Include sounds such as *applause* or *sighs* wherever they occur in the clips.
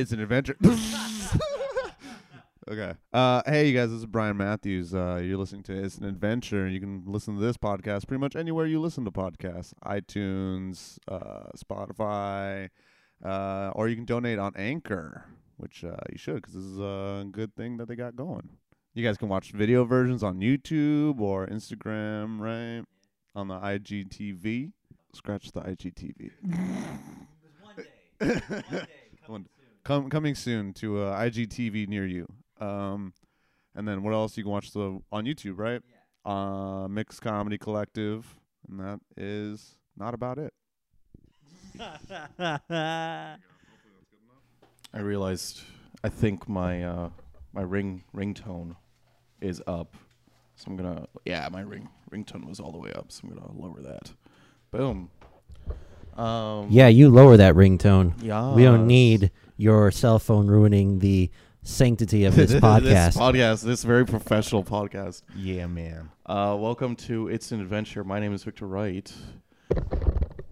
It's an adventure. *laughs* okay. Uh, hey, you guys. This is Brian Matthews. Uh, you're listening to It's an Adventure. You can listen to this podcast pretty much anywhere you listen to podcasts: iTunes, uh, Spotify, uh, or you can donate on Anchor, which uh, you should because this is a good thing that they got going. You guys can watch video versions on YouTube or Instagram, right? On the IGTV. Scratch the IGTV. *laughs* *laughs* One- Com- coming soon to uh, IGTV near you. Um, and then what else you can watch the on YouTube, right? Uh, Mixed Comedy Collective, and that is not about it. *laughs* I realized I think my uh, my ring ringtone is up. So I'm gonna yeah, my ring ringtone was all the way up, so I'm gonna lower that. Boom. Um Yeah, you lower that ringtone. yeah. We don't need your cell phone ruining the sanctity of this *laughs* podcast. this podcast, this very professional podcast. Yeah, man. Uh welcome to It's an Adventure. My name is Victor Wright.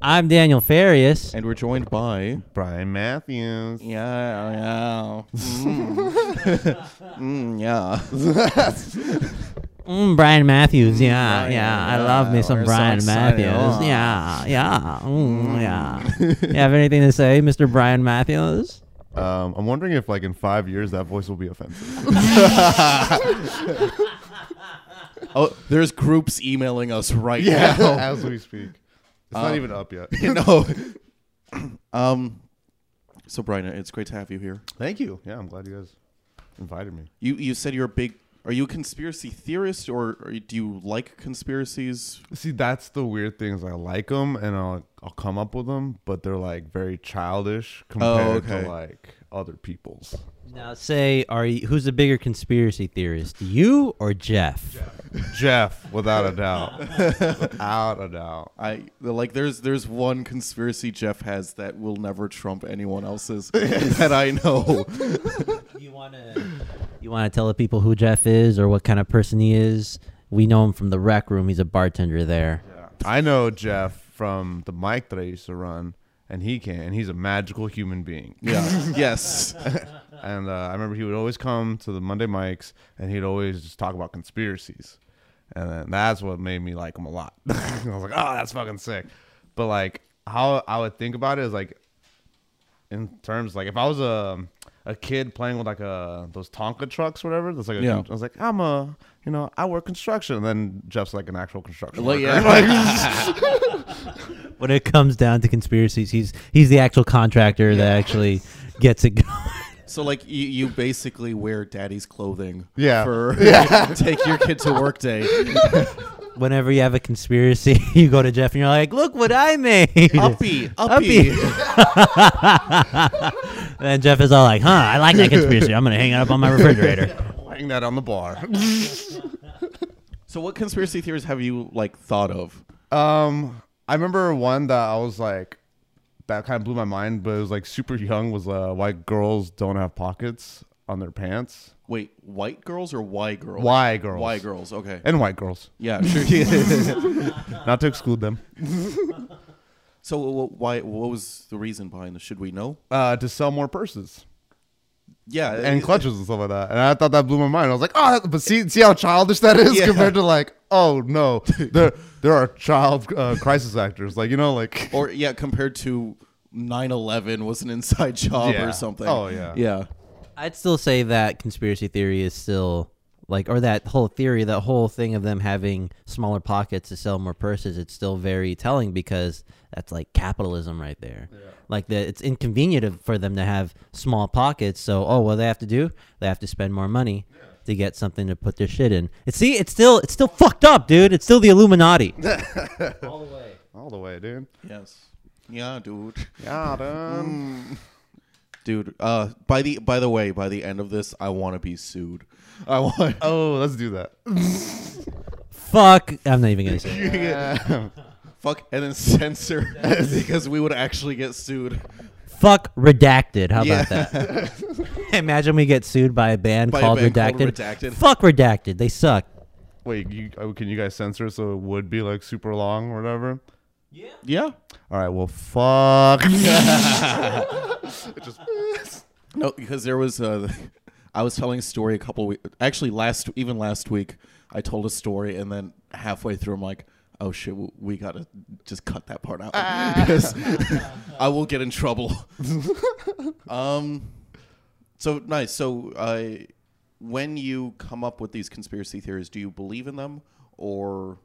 I'm Daniel Farias. And we're joined by Brian Matthews. Yeah, yeah. Mm. *laughs* mm, yeah. *laughs* Mm, Brian Matthews. Yeah, Brian, yeah. I love me some we're so Brian excited. Matthews. Oh. Yeah, yeah. Mm, yeah. you have anything to say, Mr. Brian Matthews? Um, I'm wondering if, like, in five years, that voice will be offensive. *laughs* *laughs* Oh, there's groups emailing us right now. *laughs* as we speak. It's not Um, even up yet. you know. *coughs* um. So Brian, it's great to have you here. Thank you. Yeah, I'm glad you guys invited me. You you said you're a big. Are you a conspiracy theorist, or, or do you like conspiracies? See, that's the weird thing is I like them and I'll I'll come up with them, but they're like very childish oh, compared okay. to like other people's. Now, say, are you, who's the bigger conspiracy theorist, you or Jeff? Jeff, Jeff without a doubt, *laughs* without a doubt. I like. There's there's one conspiracy Jeff has that will never trump anyone else's *laughs* that I know. *laughs* You want to you want to tell the people who Jeff is or what kind of person he is? We know him from the rec room. He's a bartender there. I know Jeff from the mic that I used to run, and he can. And he's a magical human being. Yeah. *laughs* *laughs* yes. *laughs* And uh, I remember he would always come to the Monday mics, and he'd always just talk about conspiracies, and then that's what made me like him a lot. I was like, oh, that's fucking sick. But like, how I would think about it is like, in terms like if I was a a kid playing with like a those Tonka trucks, or whatever. That's like a, Yeah. I was like, I'm a, you know, I work construction, and then Jeff's like an actual construction. Like, worker. yeah. *laughs* When it comes down to conspiracies, he's he's the actual contractor that actually gets it going. So like you, you basically wear daddy's clothing. Yeah. For *laughs* *laughs* take your kid to work day. Whenever you have a conspiracy, you go to Jeff and you're like, "Look what I made!" Uppy, uppy. and Jeff is all like, "Huh? I like that conspiracy. I'm gonna hang it up on my refrigerator." Hang that on the bar. So what conspiracy theories have you like thought of? Um, I remember one that I was like, that kind of blew my mind, but it was like super young. Was uh, why girls don't have pockets on their pants? Wait, white girls or Y girls? Why girls? Y girls. Okay. and white girls, Yeah, *laughs* sure. not to exclude them. so wh- why? What was the reason behind this? Should we know? Uh, to sell more purses Yeah, and clutches and stuff like that. And I thought that blew my mind. I was like, oh, but see, see how childish that is *laughs* Yeah. compared to like, oh no, *laughs* there there are child uh, crisis actors, like you know, like *laughs* Or yeah, compared to 9/11 was an inside *laughs* job Yeah. or something. Oh, yeah. Yeah. I'd still say that conspiracy theory is still like, or that whole theory, that whole thing of them having smaller pockets to sell more purses. It's still very telling because that's like capitalism right there. Like that, it's inconvenient for them to have small pockets. So, oh, what do they have to do? They have to spend more money to get something to put their shit in. And see, it's still, it's still fucked up, dude. It's still the Illuminati. *laughs* All the way. all the way, dude. Yes. Yeah, dude. Yeah, dude. Dude, uh by the by the way, by the end of this, I want to be sued. I *laughs* want Oh, let's do that. *laughs* Fuck. I'm not even gonna say. it. Yeah. fuck and then censor because we would actually get sued. Fuck redacted. How Yeah. about that? *laughs* Imagine we get sued by a band, By a called, band redacted. called Redacted. Fuck redacted. They suck. Wait, you, uh, can you guys censor it so it would be like super long or whatever? Yeah. Yeah. All right, well, fuck. *laughs* It just- No, because there was uh, *laughs* I was telling a story a couple weeks. Actually, last even last week, I told a story, and then halfway through, I'm like, "Oh shit, w- we gotta just cut that part out because I will get in trouble." um, so nice. So, uh, when you come up with these conspiracy theories, do you believe in them, or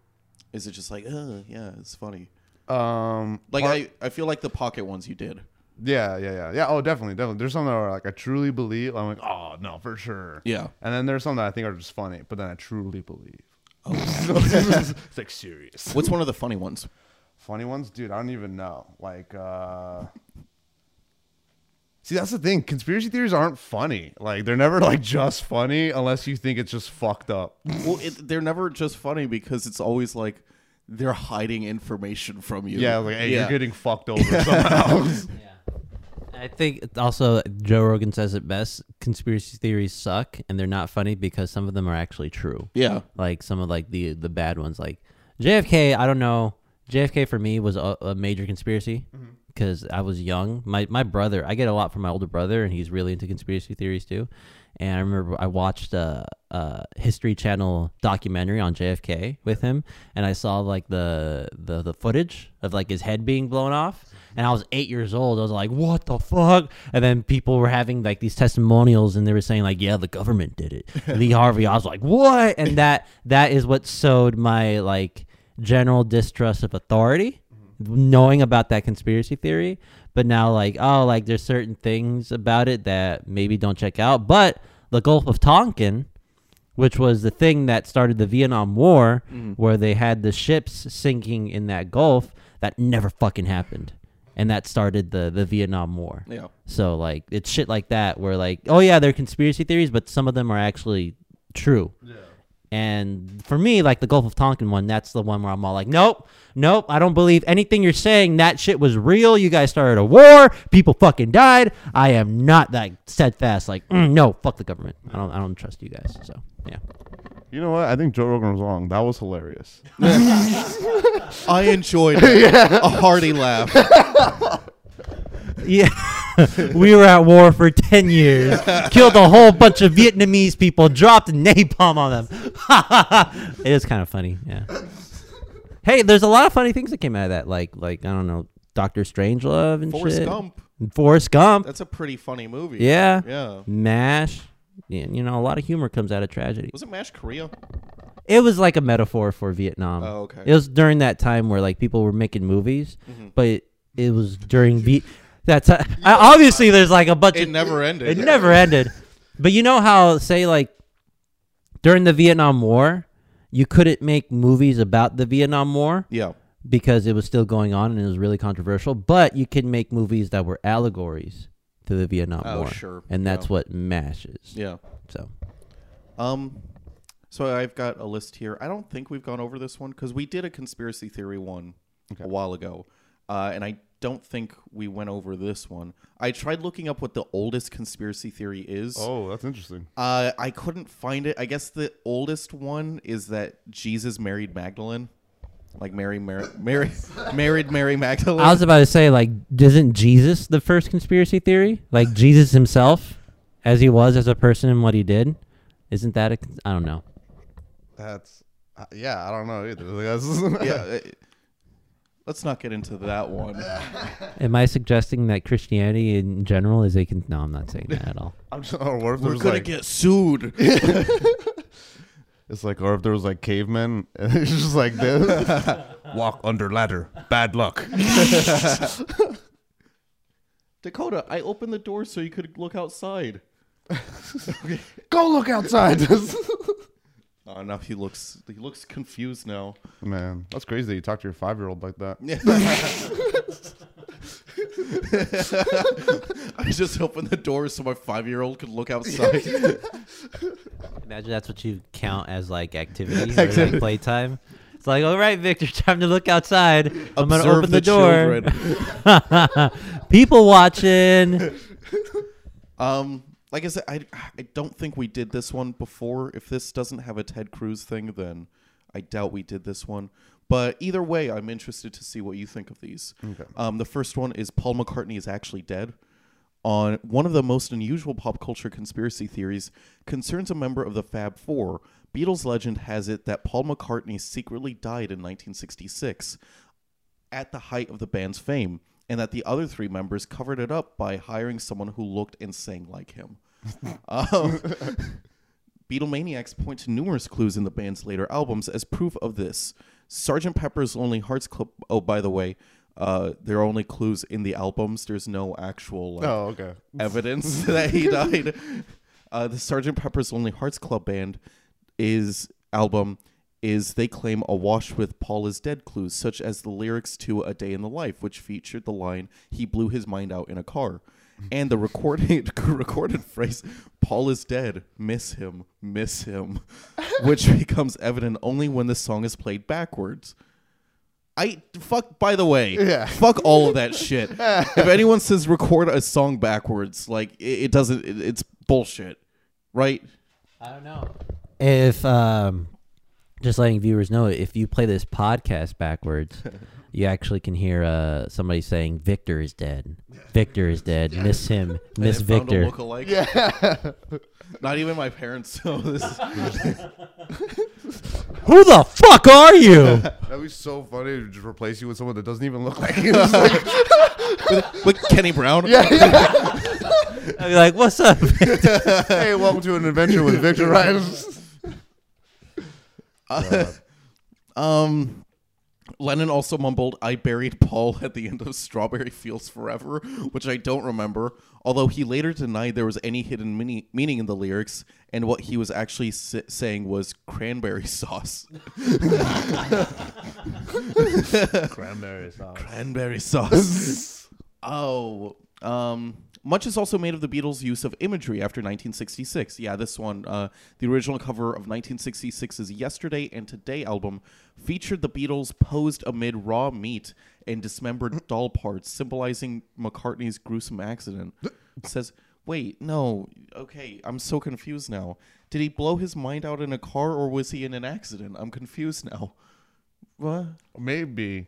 is it just like, "Uh, yeah, it's funny"? Um, Like part- I, I feel like the pocket ones you did. yeah, yeah, yeah, yeah. Oh, definitely, definitely. There's some that are like I truly believe. I'm like, oh no, for sure. Yeah. And then there's some that I think are just funny, but then I truly believe. Oh, *laughs* it's like serious. What's one of the funny ones? Funny ones, dude. I don't even know. Like, uh see, that's the thing. Conspiracy theories aren't funny. Like, they're never like just funny unless you think it's just fucked up. well, it, they're never just funny because it's always like they're hiding information from you. Yeah, like, hey, Yeah. you're getting fucked over *laughs* somehow. I think also Joe Rogan says it best. Conspiracy theories suck, and they're not funny because some of them are actually true. yeah, Like some of like the the bad ones, like JFK. I don't know. JFK for me was a, a major conspiracy mm-hmm. Because I was young. My my brother, I get a lot from my older brother, and he's really into conspiracy theories too. And I remember I watched a, a History Channel documentary on JFK with him, and I saw like the, the the footage of like his head being blown off. And I was eight years old. I was like, "What the fuck?" And then people were having like these testimonials, and they were saying like, "Yeah, the government did it." *laughs* Lee Harvey. I was like, "What?" And that that is what sowed my like general distrust of authority knowing about that conspiracy theory but now like oh like there's certain things about it that maybe don't check out. But the gulf of tonkin which was the thing that started the vietnam war mm-hmm. where they had the ships sinking in that gulf that never fucking happened. And that started the the vietnam war. Yeah. so like it's shit like that where like oh yeah they're conspiracy theories but some of them are actually true and for me, like the Gulf of Tonkin one, that's the one where I'm all like, nope, nope, I don't believe anything you're saying. That shit was real. You guys started a war. People fucking died. I am not that steadfast. Like, mm, no, fuck the government. I don't, I don't trust you guys. So yeah, you know what? I think Joe Rogan was wrong. That was hilarious. *laughs* I enjoyed it. *laughs* a hearty laugh. *laughs* *laughs* yeah. *laughs* we were at war for ten years. *laughs* Killed a whole bunch of Vietnamese people. Dropped napalm on them. it is kind of funny. Yeah. Hey, there's a lot of funny things that came out of that. Like, like I don't know, Doctor Strangelove and shit. Forrest shit. Gump. Forrest Gump. That's a pretty funny movie. Yeah. Yeah. Mash. Yeah, you know, a lot of humor comes out of tragedy. Was it Mash Korea? It was like a metaphor for Vietnam. Oh, okay. It was during that time where like people were making movies, Mm-hmm. but it, it was during V. That's I, obviously there's like a bunch It of never ended. it never ended. But you know how say like during the Vietnam War, you couldn't make movies about the Vietnam War Yeah. because it was still going on and it was really controversial. But you could make movies that were allegories to the Vietnam Oh, War, sure. and that's Yeah. what Mash is. Yeah. So Um, so I've got a list here. I don't think we've gone over this one because we did a conspiracy theory one a while ago, uh, and I don't think we went over this one. I tried looking up what the oldest conspiracy theory is. Oh, that's interesting. Uh, I couldn't find it. I guess the oldest one is that Jesus married Magdalene, like Mary, Mary, Mary *laughs* married Mary Magdalene. I was about to say, like, isn't Jesus the first conspiracy theory? Like Jesus himself, as he was as a person and what he did, isn't that a? con- I don't know. That's uh, yeah. I don't know either. *laughs* Yeah. uh, let's not get into that one. *laughs* Am I suggesting that Christianity in general is a? Con- no, I'm not saying that at all. *laughs* I'm just, or what if We're there's gonna like, get sued. *laughs* It's like, or if there was like cavemen, and it's just like this. Walk under ladder, bad luck. Dakota, I opened the door so you could look outside. Go look outside. Oh, now he looks he looks confused now. Man, that's crazy that you talk to your five year old like that. *laughs* I just opened the door so my five year old could look outside. *laughs* Imagine that's what you count as like activity, *laughs* or, like playtime. It's like, all right, Victor, time to look outside. I'm gonna open the, the door. People watching. Um, like I said, I I don't think we did this one before. If this doesn't have a Ted Cruz thing, then I doubt we did this one. But either way, I'm interested to see what you think of these. Okay. Um, the first one is Paul McCartney is actually dead. on one of the most unusual pop culture conspiracy theories concerns a member of the Fab Four. Beatles legend has it that Paul McCartney secretly died in 1966 at the height of the band's fame, and that the other three members covered it up by hiring someone who looked and sang like him. *laughs* um, Beatlemaniacs point to numerous clues in the band's later albums as proof of this. Sgt. Pepper's Lonely Hearts Club. Oh, by the way, uh, there are only clues in the albums. There's no actual like, Oh, okay. evidence *laughs* that he died. Uh, the Sgt. Pepper's Lonely Hearts Club Band is album is they claim awash with Paul is dead clues, such as the lyrics to A Day in the Life, which featured the line "He blew his mind out in a car," and the recorded *laughs* recorded phrase "Paul is dead, miss him, miss him," *laughs* which becomes evident only when the song is played backwards. I fuck. By the way, Yeah. fuck all of that shit. *laughs* if anyone says record a song backwards, like it, it doesn't. It, it's bullshit, right? I don't know. If um, just letting viewers know, if you play this podcast backwards, you actually can hear uh somebody saying Victor is dead. Victor is dead. Miss him. Miss I found a Victor. lookalike. Yeah. *laughs* Not even my parents *laughs* know this. *laughs* Who the fuck are you? That'd be so funny to just replace you with someone that doesn't even look like you. It's like, with, with Kenny Brown. yeah, yeah. I'd be like, "What's up?" Hey, welcome to an adventure with Victor Ryan. Um, Lennon also mumbled, "I buried Paul at the end of Strawberry Fields Forever," which I don't remember. Although he later denied there was any hidden mini- meaning in the lyrics, and what he was actually s- saying was cranberry sauce. Cranberry sauce. Cranberry sauce. *laughs* oh, um, much is also made of the Beatles' use of imagery after 1966. Yeah, this one, uh, the original cover of 1966's "Yesterday and Today" album featured the Beatles posed amid raw meat and dismembered *laughs* doll parts, symbolizing McCartney's gruesome accident. *laughs* Says. Wait, no. Okay, I'm so confused now. Did he blow his mind out in a car or was he in an accident? I'm confused now. What? Maybe.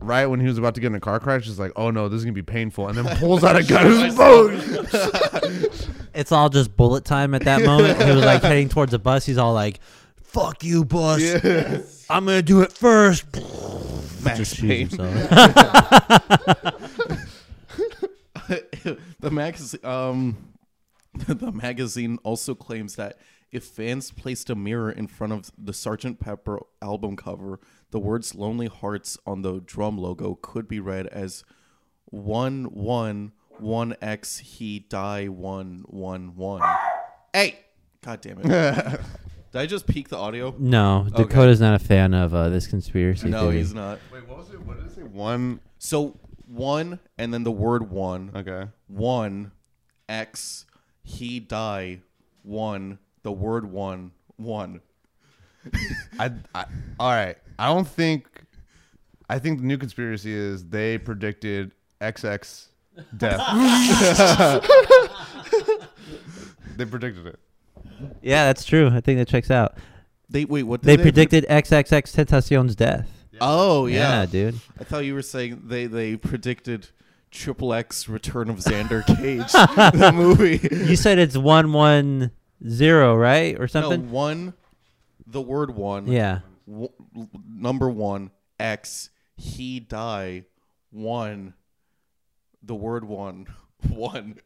Right when he was about to get in a car crash, he's like, "Oh no, this is gonna be painful," and then *laughs* pulls out a gun. and boom. *laughs* It's all just bullet time at that moment. He was like heading towards a bus. He's all like, "Fuck you, bus! I'm gonna do it first. *laughs* Max Just Payne. himself. the magazine um the magazine also claims that if fans placed a mirror in front of the Sgt. Pepper album cover, the words Lonely Hearts on the drum logo could be read as one one one X he die one one one. Hey! God damn it. *laughs* Did I just peak the audio? no, Okay. Dakota's not a fan of uh, this conspiracy No, theory. he's not. Wait, what was it? What did it say? One. So one and then the word one. Okay. one x he die one the word one one I, I. All right. I don't think. I think the new conspiracy is they predicted XX death. *laughs* they predicted it. Yeah, that's true. I think that checks out. they wait what did They they, predicted XXXTentacion's death. oh yeah. Yeah, dude. i thought you were saying they they predicted triple x return of xander *laughs* cage the movie You said it's one one zero, right, or no something? one the word one Yeah. W- number one x he die one the word one *laughs* one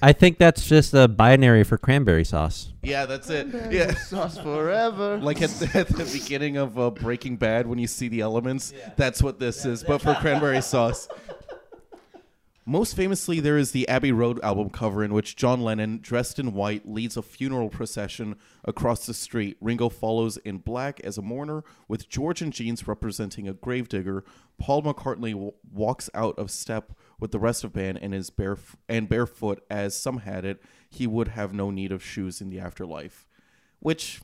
I think that's just a binary for cranberry sauce. yeah that's it yeah *laughs* Sauce forever. Like at the, at the beginning of uh, Breaking Bad, when you see the elements, that's what this is, but for cranberry sauce. Most famously, there is the Abbey Road album cover in which John Lennon, dressed in white, leads a funeral procession across the street. Ringo follows in black as a mourner, with George and Jeans representing a gravedigger. Paul McCartney w- walks out of step with the rest of band and is bare and barefoot, as some had it. He would have no need of shoes in the afterlife, which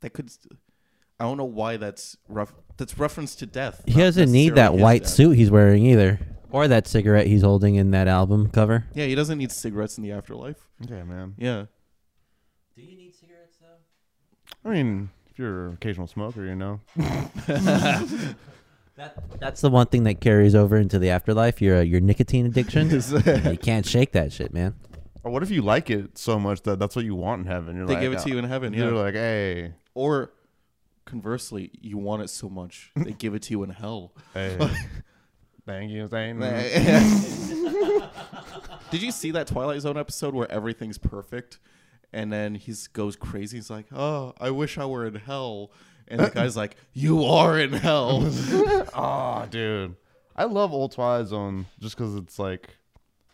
that could. I don't know why that's ref, that's reference to death. He doesn't need that white death. suit he's wearing either, or that cigarette he's holding in that album cover. Yeah, he doesn't need cigarettes in the afterlife. Yeah, man. Yeah. Do you need cigarettes though? I mean, if you're an occasional smoker, you know. *laughs* That's the one thing that carries over into the afterlife. Your uh, your nicotine addiction. *laughs* you can't shake that shit, man. Or what if you like it so much that that's what you want in heaven? You're They like, give it to uh, you in heaven. Yeah. You're like, hey, Or conversely, you want it so much they give it to you in hell. hey, *laughs* thank you, thank you. Did you see that Twilight Zone episode where everything's perfect, and then he goes crazy? He's like, "Oh, I wish I were in hell," and the guy's like, "You are in hell." Oh, *laughs* dude, I love old Twilight Zone just because it's like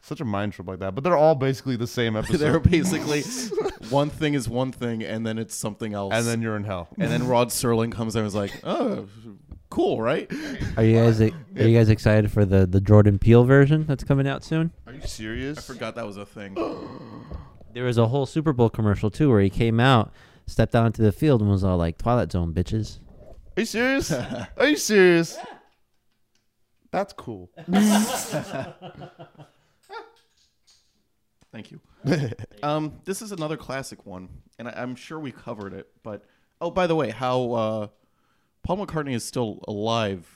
such a mind trip like that. But they're all basically the same *laughs* episode. They're basically *laughs* one thing is one thing, and then it's something else. and then you're in hell. and then Rod Serling comes out and is like, "Oh, cool, right?" Are you guys are you guys excited for the the Jordan Peele version that's coming out soon? Are you serious? I forgot that was a thing. *gasps* There was a whole Super Bowl commercial too where he came out, stepped out into the field, and was all like Twilight Zone bitches. Are you serious? *laughs* Are you serious? That's cool. Thank you. *laughs* um, this is another classic one, and I, I'm sure we covered it. But oh, by the way, how uh, Paul McCartney is still alive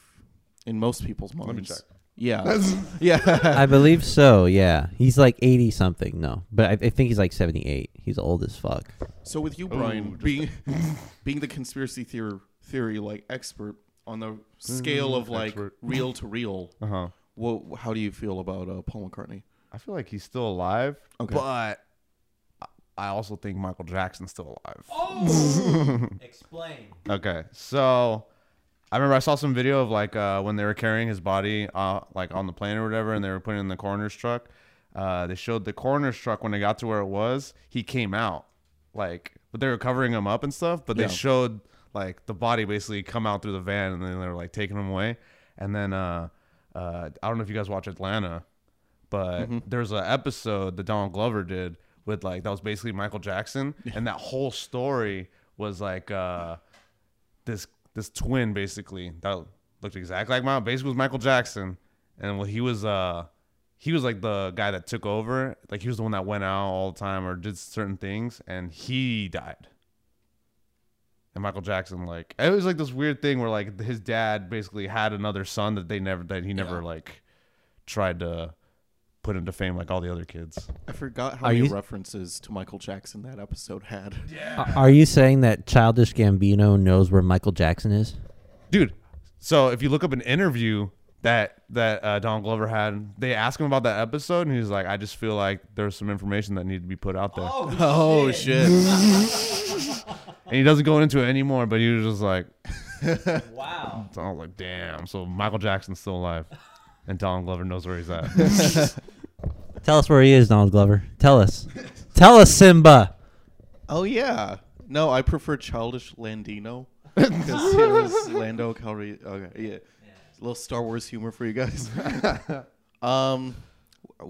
in most people's minds. me check. Yeah, *laughs* yeah. I believe so. Yeah, he's like eighty something. No, but I, I think he's like seventy eight. He's old as fuck. so with you, Brian, Ooh, being *laughs* being the conspiracy theory theory like expert on the scale of like expert. real to real, Uh huh. what how do you feel about uh, Paul McCartney? I feel like he's still alive. Okay. But I- I also think Michael Jackson's still alive. *laughs* Explain. Okay, so I remember I saw some video of like uh, when they were carrying his body uh, like on the plane or whatever, and they were putting it in the coroner's truck. Uh, they showed the coroner's truck when they got to where it was. He came out, like, but they were covering him up and stuff. But Yeah. they showed like the body basically come out through the van, and then they were like taking him away. And then uh, uh, I don't know if you guys watch Atlanta, but there's an episode that Donald Glover did with like that was basically Michael Jackson, and that whole story was like uh, this this twin basically that looked exactly like my basically was Michael Jackson, and well, he was uh he was like the guy that took over, like he was the one that went out all the time or did certain things, and he died. And Michael Jackson, like it was like this weird thing where like his dad basically had another son that they never that he never Yeah. like tried to put into fame like all the other kids. I forgot how Are many you- references to Michael Jackson that episode had. *laughs* Are- Are you saying that Childish Gambino knows where Michael Jackson is? dude. So if you look up an interview that that uh, Donald Glover had, they asked him about that episode, and he's like, "I just feel like there's some information that needed to be put out there." Oh *laughs* shit! *laughs* And he doesn't go into it anymore, but he was just like, Wow. so I was like, "Damn!" So Michael Jackson's still alive, and Donald Glover knows where he's at. *laughs* Tell us where he is, Donald Glover. Tell us. Tell us, Simba. Oh yeah. No, I prefer Childish Landino because it was *laughs* Lando Calrissian. Okay, yeah. A little Star Wars humor for you guys. *laughs* um,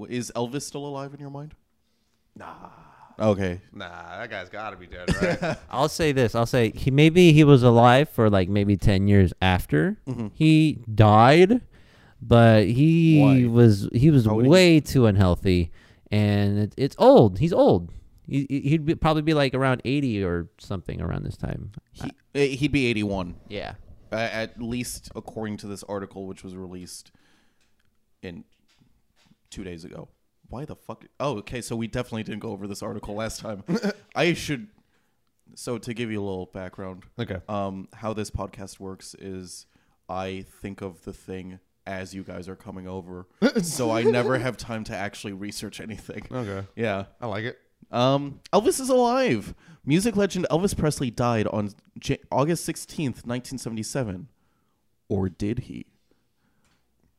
is Elvis still alive in your mind? nah, Okay. nah, that guy's got to be dead, right? I'll say this. I'll say he maybe he was alive for like maybe ten years after Mhm. he died, but he Why? was he was How he- way too unhealthy, and it, it's old. He's old. He, he'd be, probably be like around eighty or something around this time. He, eh, he'd be 81, Yeah. uh, at least according to this article, which was released in two days ago. Why the fuck? Oh, okay. So we definitely didn't go over this article last time. *laughs* I should. So to give you a little background, okay. um, how this podcast works is I think of the thing as you guys are coming over, *laughs* so I never have time to actually research anything. Okay. Yeah. I like it. Um, Elvis is alive. Music legend Elvis Presley died on J- August 16th, 1977. Or did he?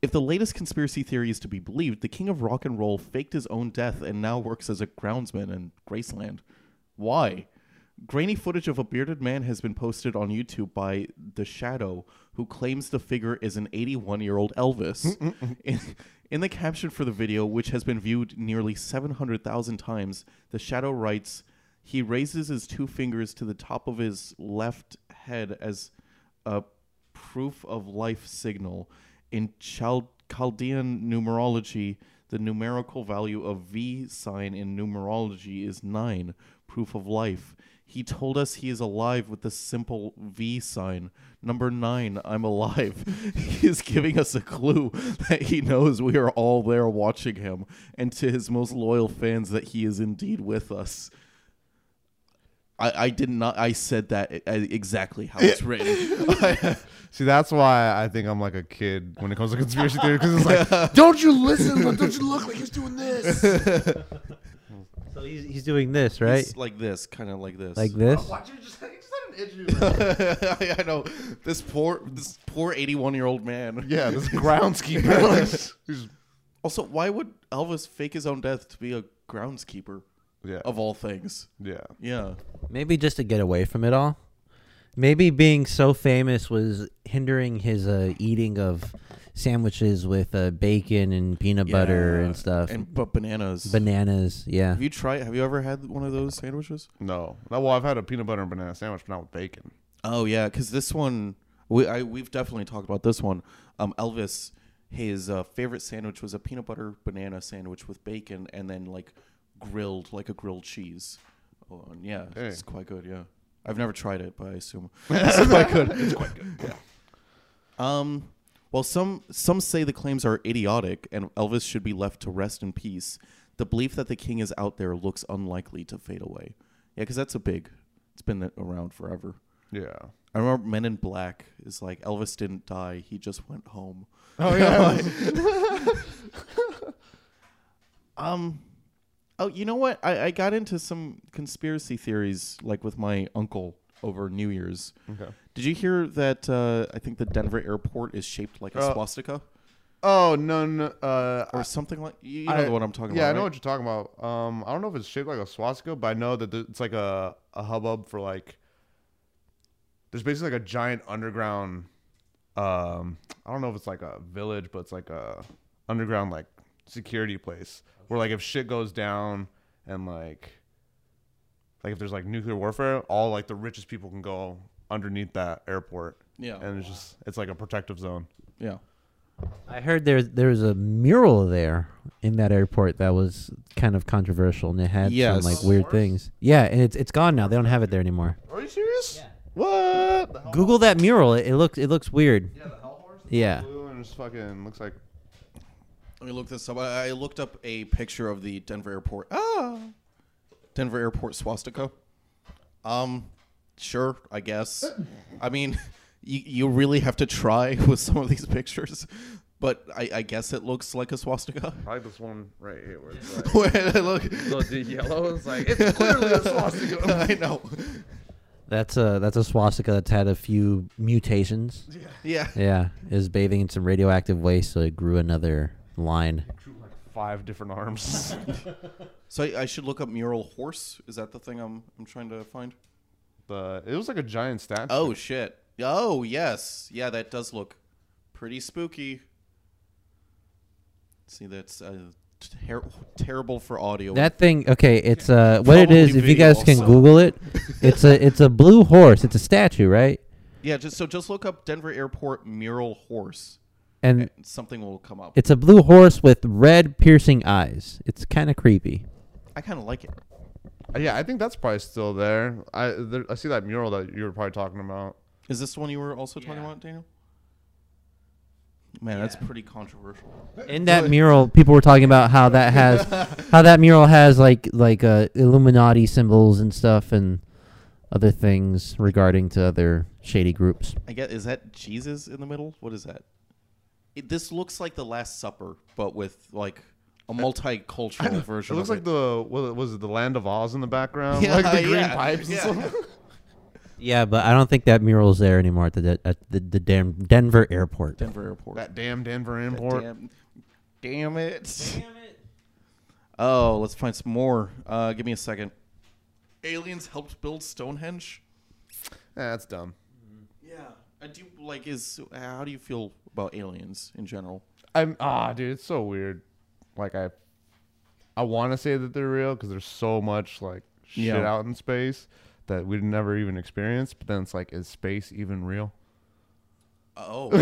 If the latest conspiracy theory is to be believed, the king of rock and roll faked his own death and now works as a groundsman in Graceland. Why? Grainy footage of a bearded man has been posted on YouTube by The Shadow, who claims the figure is an 81 year old Elvis. in, in the caption for the video, which has been viewed nearly 700,000 times, The Shadow writes, He raises his two fingers to the top of his left head as a proof of life signal. In Chal- Chaldean numerology, The numerical value of V sign in numerology is 9, proof of life. He told us he is alive with the simple V sign. Number 9, I'm alive. *laughs* he is giving us a clue that he knows we are all there watching him, and to his most loyal fans that he is indeed with us. I, I did not. I said that exactly how it's *laughs* written. *laughs* See, that's why I think I'm like a kid when it comes to conspiracy theory because it's like, don't you listen? Don't you look like he's doing this? So he's, he's doing this, right? It's like this, kind of like this. Like this? Watch you just, *laughs* you just had an itchy. *laughs* I know this poor, this poor eighty-one-year-old man. *laughs* yeah, this groundskeeper. He's- Also, why would Elvis fake his own death to be a groundskeeper yeah, of all things? yeah. Yeah. Maybe just to get away from it all. Maybe being so famous was hindering his uh, eating of sandwiches with uh, bacon and peanut butter and stuff. And but bananas. Bananas, yeah. have you tried? Have you ever had one of those sandwiches? No, no. Well, I've had a peanut butter and banana sandwich, but not with bacon. Oh yeah, because this one we I we've definitely talked about this one. Um, Elvis, his uh, favorite sandwich was a peanut butter banana sandwich with bacon and then like grilled like a grilled cheese. Oh, and yeah, Hey. it's quite good. Yeah, I've never tried it, but I assume *laughs* it's quite good. It's quite good. Yeah. *laughs* Um, well, some some say the claims are idiotic and Elvis should be left to rest in peace. The belief that the king is out there looks unlikely to fade away. Yeah, because that's a big. It's been around forever. Yeah. I remember Men in Black is like Elvis didn't die; he just went home. Oh yeah. *laughs* *laughs* Um, oh, you know what? I, I got into some conspiracy theories like with my uncle over New Year's. okay. Did you hear that? Uh, I think the Denver airport is shaped like a Uh, swastika Oh no no. Uh, or something like. You know I- what I'm talking about. yeah, I about? know right? what you're talking about. Um, I don't know if it's shaped like a swastika, but I know that it's like a a hubbub for like. There's basically like a giant underground. Um, I don't know if it's like a village, but it's like a underground like security place where like if shit goes down and like. Like if there's like nuclear warfare, all like the richest people can go underneath that airport, Yeah, and it's just it's like a protective zone. yeah. I heard there there's a mural there in that airport that was kind of controversial and it had Yes. some like weird things. Yeah, and it's it's gone now. They don't have it there anymore. Are you serious? What? Google that mural. It, it looks it looks weird. Yeah, the hell horse. Yeah. Blue and just fucking looks like Let me look this up. I, I looked up a picture of the Denver airport. Ah, Denver airport swastika. Um, sure, I guess. I mean, *laughs* you you really have to try *laughs* with some of these pictures, but I, I guess it looks like a swastika. I like this one right here where it's *laughs* like Wait, look. the yellow is like it's clearly a swastika. I know. That's a that's a swastika that's had a few mutations. Yeah. Yeah, Yeah. is bathing in some radioactive waste, so it grew another line. Five different arms. So I, I should look up mural horse. Is that the thing I'm I'm trying to find? The it was like a giant statue. Oh shit. Oh yes. Yeah, that does look pretty spooky. See, that's uh, ter- terrible for audio. That thing, okay, it's uh, *laughs* what it is. Probably If you guys video can also. Google it, *laughs* it's a it's a blue horse. It's a statue, right? yeah, just so just look up Denver Airport mural horse. And and something will come up. it's a blue horse with red piercing eyes. It's kind of creepy. I kind of like it. Uh, yeah, I think that's probably still there. I there, I see that mural that you were probably talking about. Is this the one you were also talking about, Daniel? Man, that's pretty controversial. In that mural, people were talking about how that has *laughs* how that mural has like like uh, Illuminati symbols and stuff and other things regarding to other shady groups. I get. Is that Jesus in the middle? What is that? It, this looks like the Last Supper, but with like a multicultural version. It looks of like the what was it the Land of Oz in the background, *laughs* Yeah, like the green yeah, pipes yeah. stuff. *laughs* Yeah, but I don't think that mural's there anymore at the at the, the Dan- Denver airport. Denver Airport. that damn Denver airport. import. Damn, it. damn it. Oh, let's find some more. Uh, give me a second. Aliens helped build Stonehenge. Eh, that's dumb. Yeah. I do like. Is how do you feel about aliens in general? I'm ah, dude, it's so weird. Like I, I want to say that they're real because there's so much like shit Yeah. out in space that we'd never even experienced. But then it's like, is space even real? Oh. *laughs*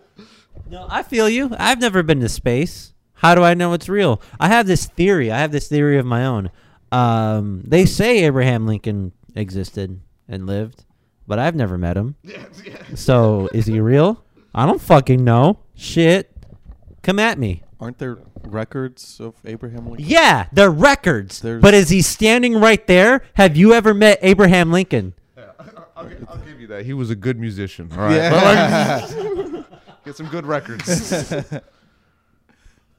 *laughs* No, I feel you. I've never been to space. How do I know it's real? I have this theory. I have this theory of my own. Um, they say Abraham Lincoln existed and lived, but I've never met him. *laughs* So is he real? I don't fucking know. Shit. Come at me. Aren't there records of Abraham Lincoln? Yeah, they're records. There's- But is he standing right there? Have you ever met Abraham Lincoln? I'll, gi- I'll give you that. He was a good musician. All right. But, like, *laughs* get some good records. *laughs*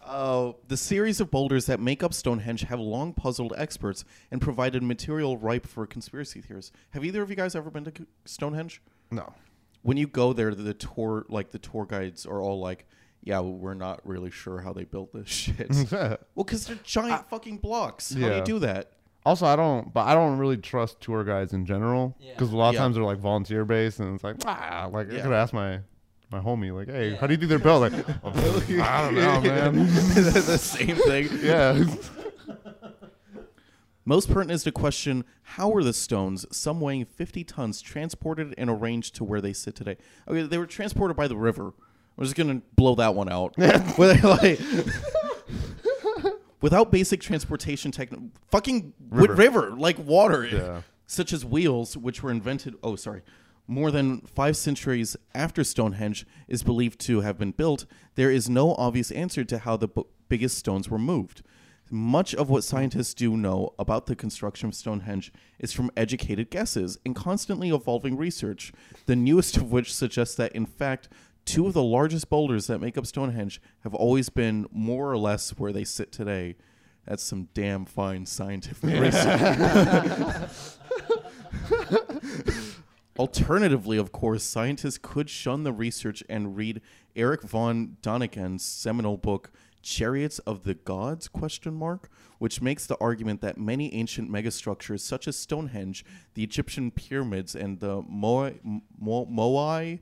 Uh, the series of boulders that make up Stonehenge have long puzzled experts and provided material ripe for conspiracy theories. Have either of you guys ever been to Stonehenge? no. When you go there, the tour like the tour guides are all like, "Yeah, we're not really sure how they built this *laughs* shit." *laughs* well, because they're giant fucking blocks. How do you do that? Also, I don't, but I don't really trust tour guides in general because a lot of Yeah. times they're like volunteer based, and it's like, ah, like I could ask my my homie, like, hey, how do you think they're built? Like, *laughs* I don't know, man. the same thing. yeah, Most pertinent is to question how were the stones, some weighing 50 tons, transported and arranged to where they sit today? Okay, they were transported by the river. I'm just to blow that one out. *laughs* Like- without basic transportation technology, fucking river. River. river, like water, Yeah. such as wheels, which were invented, oh, sorry, more than five centuries after Stonehenge is believed to have been built, there is no obvious answer to how the b- biggest stones were moved. Much of what scientists do know about the construction of Stonehenge is from educated guesses and constantly evolving research, the newest of which suggests that, in fact, two of the largest boulders that make up Stonehenge have always been more or less where they sit today. That's some damn fine scientific research. *laughs* Alternatively, of course, scientists could shun the research and read Erich von Däniken's seminal book Chariots of the Gods question mark, which makes the argument that many ancient megastructures such as Stonehenge, the Egyptian pyramids, and the Moai, Mo- Moai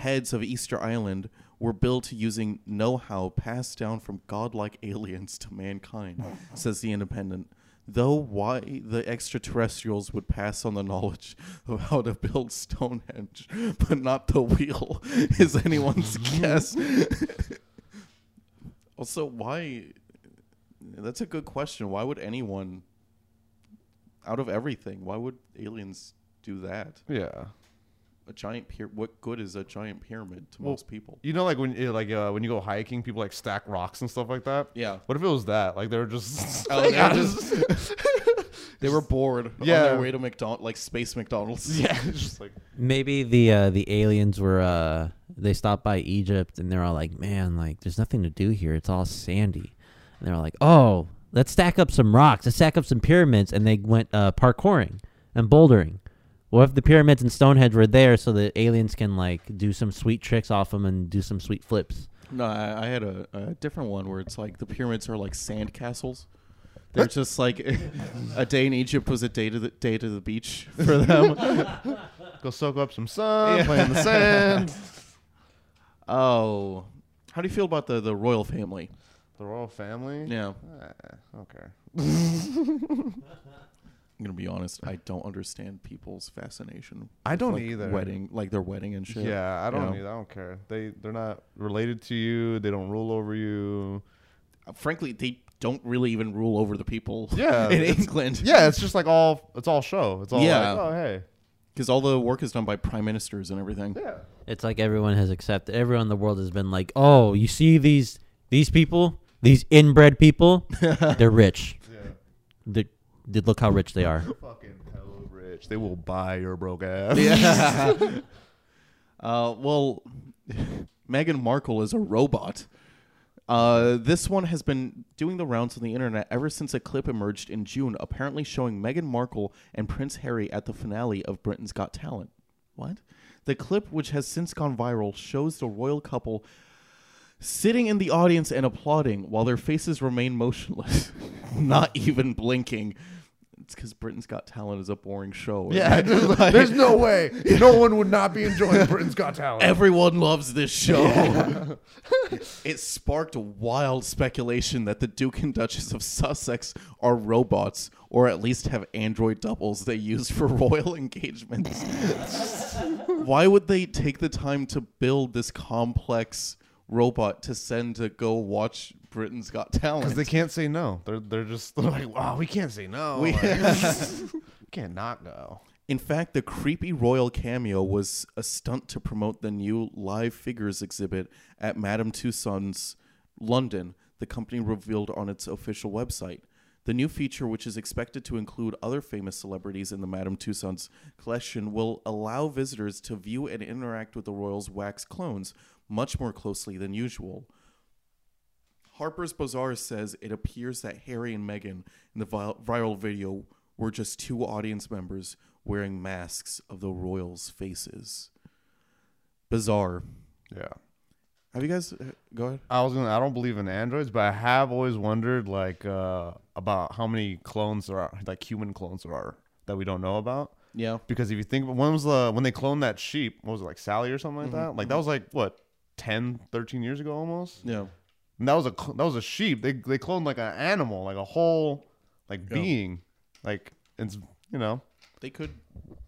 heads of Easter Island were built using know-how passed down from godlike *laughs* aliens to mankind, says the Independent. Though why the extraterrestrials would pass on the knowledge *laughs* of how to build Stonehenge, but not the wheel, *laughs* is anyone's guess. also, why? That's a good question. Why would anyone, out of everything, why would aliens do that? yeah. A giant pyramid. What good is a giant pyramid to Well, most people? You know, like when eh, like uh, when you go hiking, people like stack rocks and stuff like that. Yeah. What if it was that? Like they're just Oh, like, they're *laughs* just- *laughs* They were bored on Yeah. their way to McDonald, like space McDonald's. *laughs* yeah, just like Maybe the uh, the aliens were uh, they stopped by Egypt and they're all like, man, like there's nothing to do here. It's all sandy. And they're like, oh, let's stack up some rocks. Let's stack up some pyramids. And they went uh, parkouring and bouldering. What if the pyramids and Stonehenge were there so that aliens can like do some sweet tricks off them and do some sweet flips? No, I, I had a, a different one where it's like the pyramids are like sand castles. They're just like *laughs* a day in Egypt was a day to the day to the beach for them. *laughs* go soak up some sun, play in the sand. *laughs* oh, how do you feel about the the royal family? The royal family. Yeah, Ah, okay. I'm gonna be honest. I don't understand people's fascination. I don't like, either. Wedding, like their wedding and shit. Yeah, I don't know? need. I don't care. They they're not related to you. They don't rule over you. Uh, Frankly, they don't really even rule over the people. *laughs* Yeah, in England. *laughs* Yeah, it's just like all. It's all show. It's all Yeah. like, oh hey. because all the work is done by prime ministers and everything. Yeah. It's like everyone has accepted. Everyone in the world has been like, oh, you see these these people, these inbred people, *laughs* they're rich. Yeah. They, they look how rich they are. *laughs* Fucking hell rich. They will buy your broke ass. Yeah. *laughs* uh, well, *laughs* Meghan Markle is a robot. Uh, this one has been doing the rounds on the internet ever since a clip emerged in June, apparently showing Meghan Markle and Prince Harry at the finale of Britain's Got Talent. What? The clip, which has since gone viral, shows the royal couple sitting in the audience and applauding while their faces remain motionless, *laughs* not even blinking. It's because Britain's Got Talent is a boring show. Yeah, *laughs* there's, there's no *laughs* way. No one would not be enjoying Britain's Got Talent. Everyone loves this show. it sparked wild speculation that the Duke and Duchess of Sussex are robots, or at least have android doubles they use for royal engagements. Why would they take the time to build this complex robot to send to go watch Britain's Got Talent. Because they can't say no. They're they're just they're *laughs* like, wow, we can't say no. We- Like, *laughs* can't not go. In fact, the creepy royal cameo was a stunt to promote the new live figures exhibit at Madame Tussauds London, the company revealed on its official website. The new feature, which is expected to include other famous celebrities in the Madame Tussauds collection, will allow visitors to view and interact with the royals' wax clones much more closely than usual. Harper's Bazaar says it appears that Harry and Meghan in the viral video were just two audience members wearing masks of the royals' faces. Bizarre. Yeah. Have you guys uh, go ahead? I was gonna. I don't believe in androids, but I have always wondered like uh, about how many clones there are, like human clones there are that we don't know about. Yeah. Because if you think, when was the when they cloned that sheep? What was it like Sally or something like Mhm, that? Like that was like what 10, 13 years ago almost. Yeah. And that was a that was a sheep. They they cloned like an animal, like a whole like Yeah. being, like it's you know. They could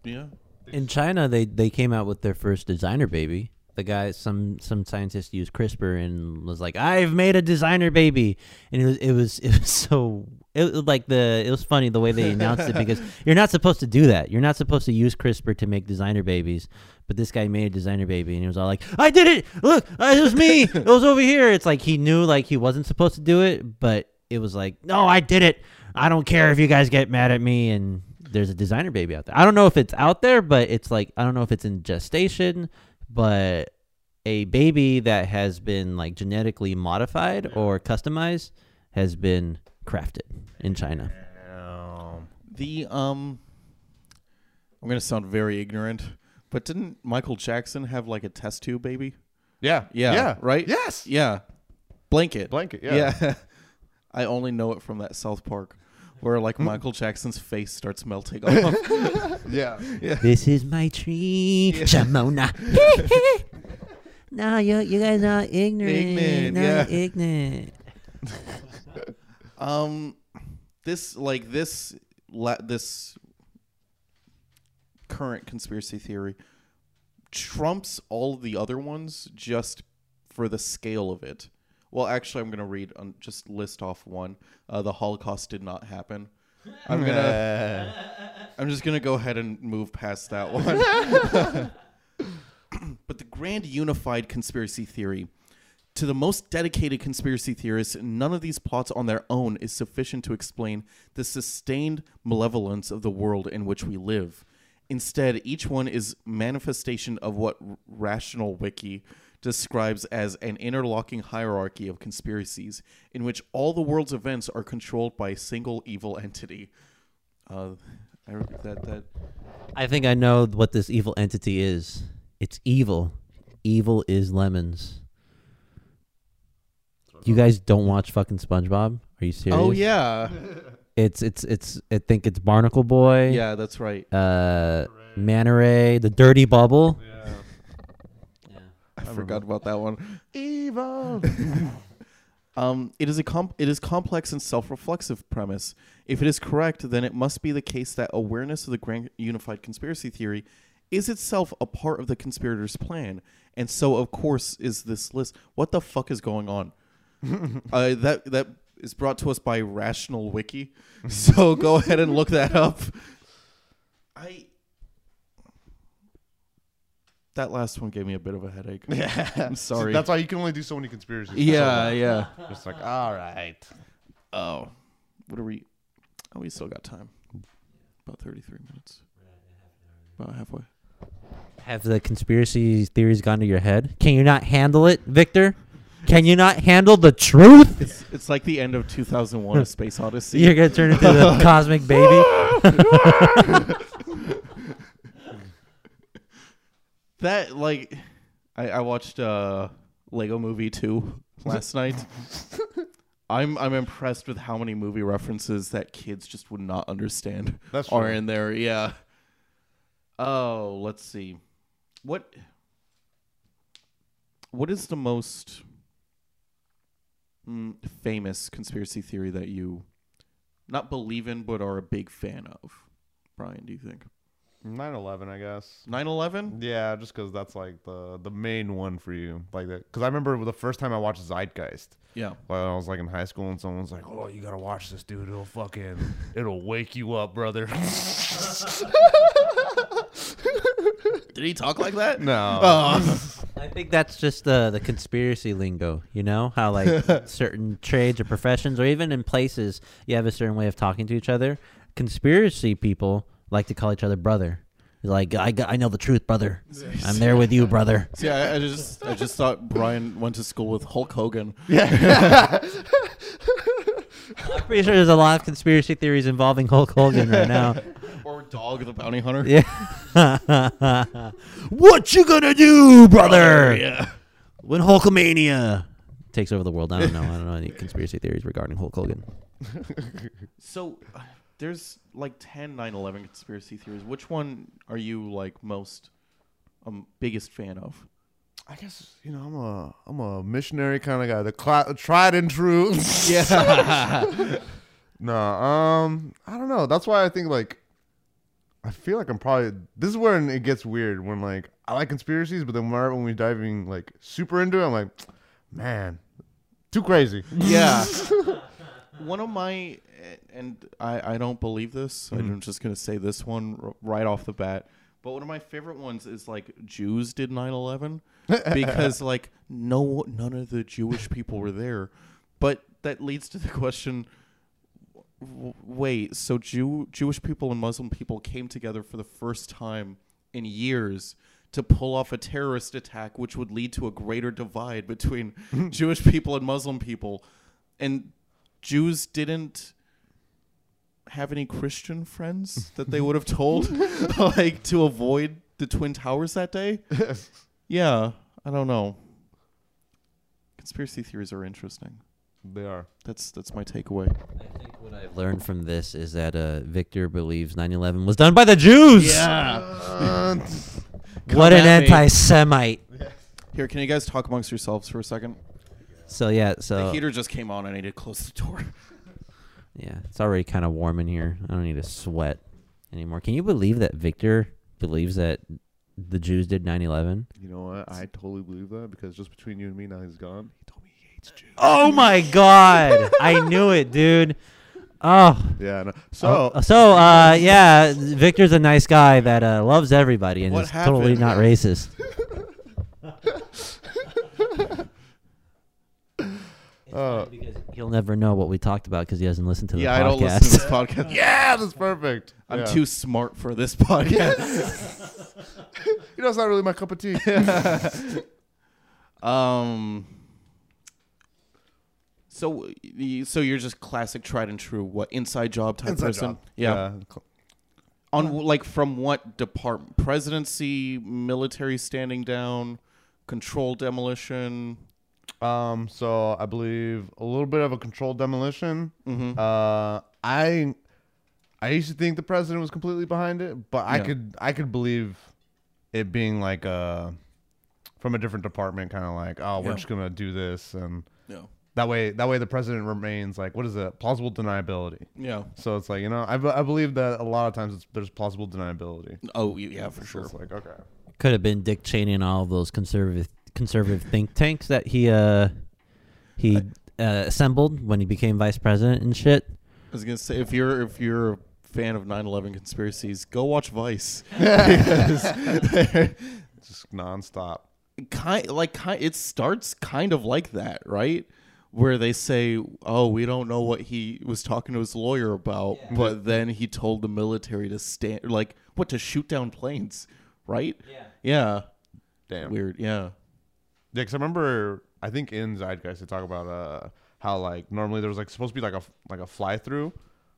yeah. In China, they they came out with their first designer baby. The guy, some some scientist used CRISPR and was like, "I've made a designer baby," and it was it was *laughs* it was so it was like the it was funny the way they announced it because *laughs* you're not supposed to do that. You're not supposed to use CRISPR to make designer babies. But this guy made a designer baby, and he was all like, "I did it! Look, uh, it was me! It was over here!" It's like he knew like he wasn't supposed to do it, but it was like, "No, I did it! I don't care if you guys get mad at me." And there's a designer baby out there. I don't know if it's out there, but it's like I don't know if it's in gestation, but a baby that has been like genetically modified or customized has been crafted in China. Um, The um I'm gonna sound very ignorant, but didn't Michael Jackson have like a test tube baby? yeah, Yeah. yeah, Right? Yes, Yeah. Blanket. blanket. Yeah, Yeah. *laughs* I only know it from that South Park where like Michael Jackson's face starts melting *laughs* off. *laughs* yeah. This is my tree, Shamona. *laughs* no, you you guys are ignorant. Ignorant, no, yeah. ignorant. um this like this la- this current conspiracy theory trumps all the other ones just for the scale of it. Well, actually, I'm gonna read um, just list off one. Uh, the Holocaust did not happen. I'm gonna. *laughs* I'm just gonna go ahead and move past that one. *laughs* *coughs* but the grand unified conspiracy theory. To the most dedicated conspiracy theorists, none of these plots on their own is sufficient to explain the sustained malevolence of the world in which we live. Instead, each one is manifestation of what Rational Wiki describes as an interlocking hierarchy of conspiracies in which all the world's events are controlled by a single evil entity. Uh, I, that that I think I know what this evil entity is. It's evil. Evil is lemons. You guys don't watch fucking SpongeBob? Are you serious? Oh yeah, *laughs* It's it's it's. I think it's Barnacle Boy. yeah, that's right. Uh, Manta Ray, the Dirty Bubble. Yeah. I forgot about that one. *laughs* Evil. *laughs* Um, it is a comp- it is complex and self-reflexive premise. If it is correct, then it must be the case that awareness of the grand unified conspiracy theory is itself a part of the conspirators' plan, and so of course is this list. What the fuck is going on? *laughs* uh, that that is brought to us by Rational Wiki, so go ahead and look that up. I that last one gave me a bit of a headache. *laughs* Yeah. I'm sorry. That's why you can only do so many conspiracies. yeah, yeah. Just like, all right. Oh, what are we? Oh, we still got time. About thirty-three minutes. About halfway. Have the conspiracy theories gone to your head? Can you not handle it, Victor? Can you not handle the truth? It's it's like the end of two thousand one: A Space Odyssey. You're gonna turn into the *laughs* cosmic baby. *laughs* that like, I I watched uh Lego Movie two *laughs* last night. I'm I'm impressed with how many movie references that kids just would not understand That's are true. in there. Yeah. Oh, let's see. What what is the most mm, famous conspiracy theory that you not believe in but are a big fan of? Brian, do you think? 9/11, I guess. 9/11. Yeah, just because that's like the the main one for you, like that. Because I remember the first time I watched Zeitgeist, Yeah. when I was like in high school, and someone's like, "Oh, you gotta watch this, dude. It'll fucking, it'll wake you up, brother." *laughs* Did he talk like that? no. Oh. *laughs* I think that's just the the conspiracy lingo. You know how like *laughs* certain trades or professions, or even in places, you have a certain way of talking to each other. Conspiracy people like to call each other brother. Like I, got- I know the truth, brother. I'm there with you, brother. See, I, I just I just thought Brian went to school with Hulk Hogan. *laughs* I'm pretty sure there's a lot of conspiracy theories involving Hulk Hogan right now. *laughs* Or Dog the Bounty Hunter. Yeah. *laughs* what you gonna do, brother? Yeah. When Hulkamania takes over the world. I don't know. I don't know any conspiracy theories regarding Hulk Hogan. So uh, there's like 10 9/11 conspiracy theories. Which one are you like most um biggest fan of? I guess you know I'm a I'm a missionary kind of guy, the cl- tried and true. *laughs* Yeah. *laughs* no, um, I don't know. That's why I think like I feel like I'm probably this is where it gets weird when like I like conspiracies, but then right when we're diving like super into it, I'm like, man, too crazy. yeah. *laughs* one of my and I I don't believe this. so I'm mm-hmm. just going to say this one r- right off the bat. But one of my favorite ones is like Jews did 9/11 *laughs* because like no none of the Jewish people were there. But that leads to the question w- wait, so Jew Jewish people and Muslim people came together for the first time in years to pull off a terrorist attack which would lead to a greater divide between *laughs* Jewish people and Muslim people. And Jews didn't have any Christian friends that they would have told *laughs* *laughs* like to avoid the twin towers that day. *laughs* Yeah, I don't know. Conspiracy theories are interesting. They are. That's that's my takeaway. I think what I've learned from this is that uh, Victor believes 9/11 was done by the Jews. Uh, What an me. anti-Semite. Here, can you guys talk amongst yourselves for a second? So yeah, so The heater just came on. I need to close the door. *laughs* yeah, it's already kind of warm in here. I don't need to sweat anymore. Can you believe that Victor believes that the Jews did 9/11? you know what? I totally believe that because just between you and me, now he's gone. He told me he hates Jews. Oh my god! *laughs* I knew it, dude. Oh, Yeah. No. So Oh, so uh, yeah, Victor's a nice guy that uh, loves everybody and What is totally not racist. *laughs* Uh, because he'll never know what we talked about because he hasn't listened to the yeah, I podcast. don't listen to this podcast. *laughs* yeah, that's perfect. I'm Yeah. too smart for this podcast. *laughs* *laughs* You know, it's not really my cup of tea. Um. So, so you're just classic, tried and true. What inside job type Inside person? job. Yeah. On w- like from what department? Presidency, military standing down, control demolition. Um. So I believe a little bit of a controlled demolition. Mm-hmm. Uh, I I used to think the president was completely behind it, but I Yeah. could I could believe it being like a from a different department, kind of like oh we're Yeah. just gonna do this, and yeah. that way that way the president remains like what is it plausible deniability. Yeah. So it's like you know I, be- I believe that a lot of times it's, there's plausible deniability. Oh, y- yeah, for So sure. it's like okay. Could have been Dick Cheney and all of those conservative conservative think tanks that he uh he uh, assembled when he became vice president and shit. I was gonna say if you're if you're a fan of 9/11 conspiracies, go watch Vice. *laughs* *laughs* Just nonstop. kind like kind it starts kind of like that, right? Where they say, "Oh, we don't know what he was talking to his lawyer about," but then he told the military to stand, like what to shoot down planes, right? Yeah. Yeah, Damn. weird. Yeah, Yeah, because I remember I think in Zeitgeist they talk about uh how like normally there was like supposed to be like a like a fly through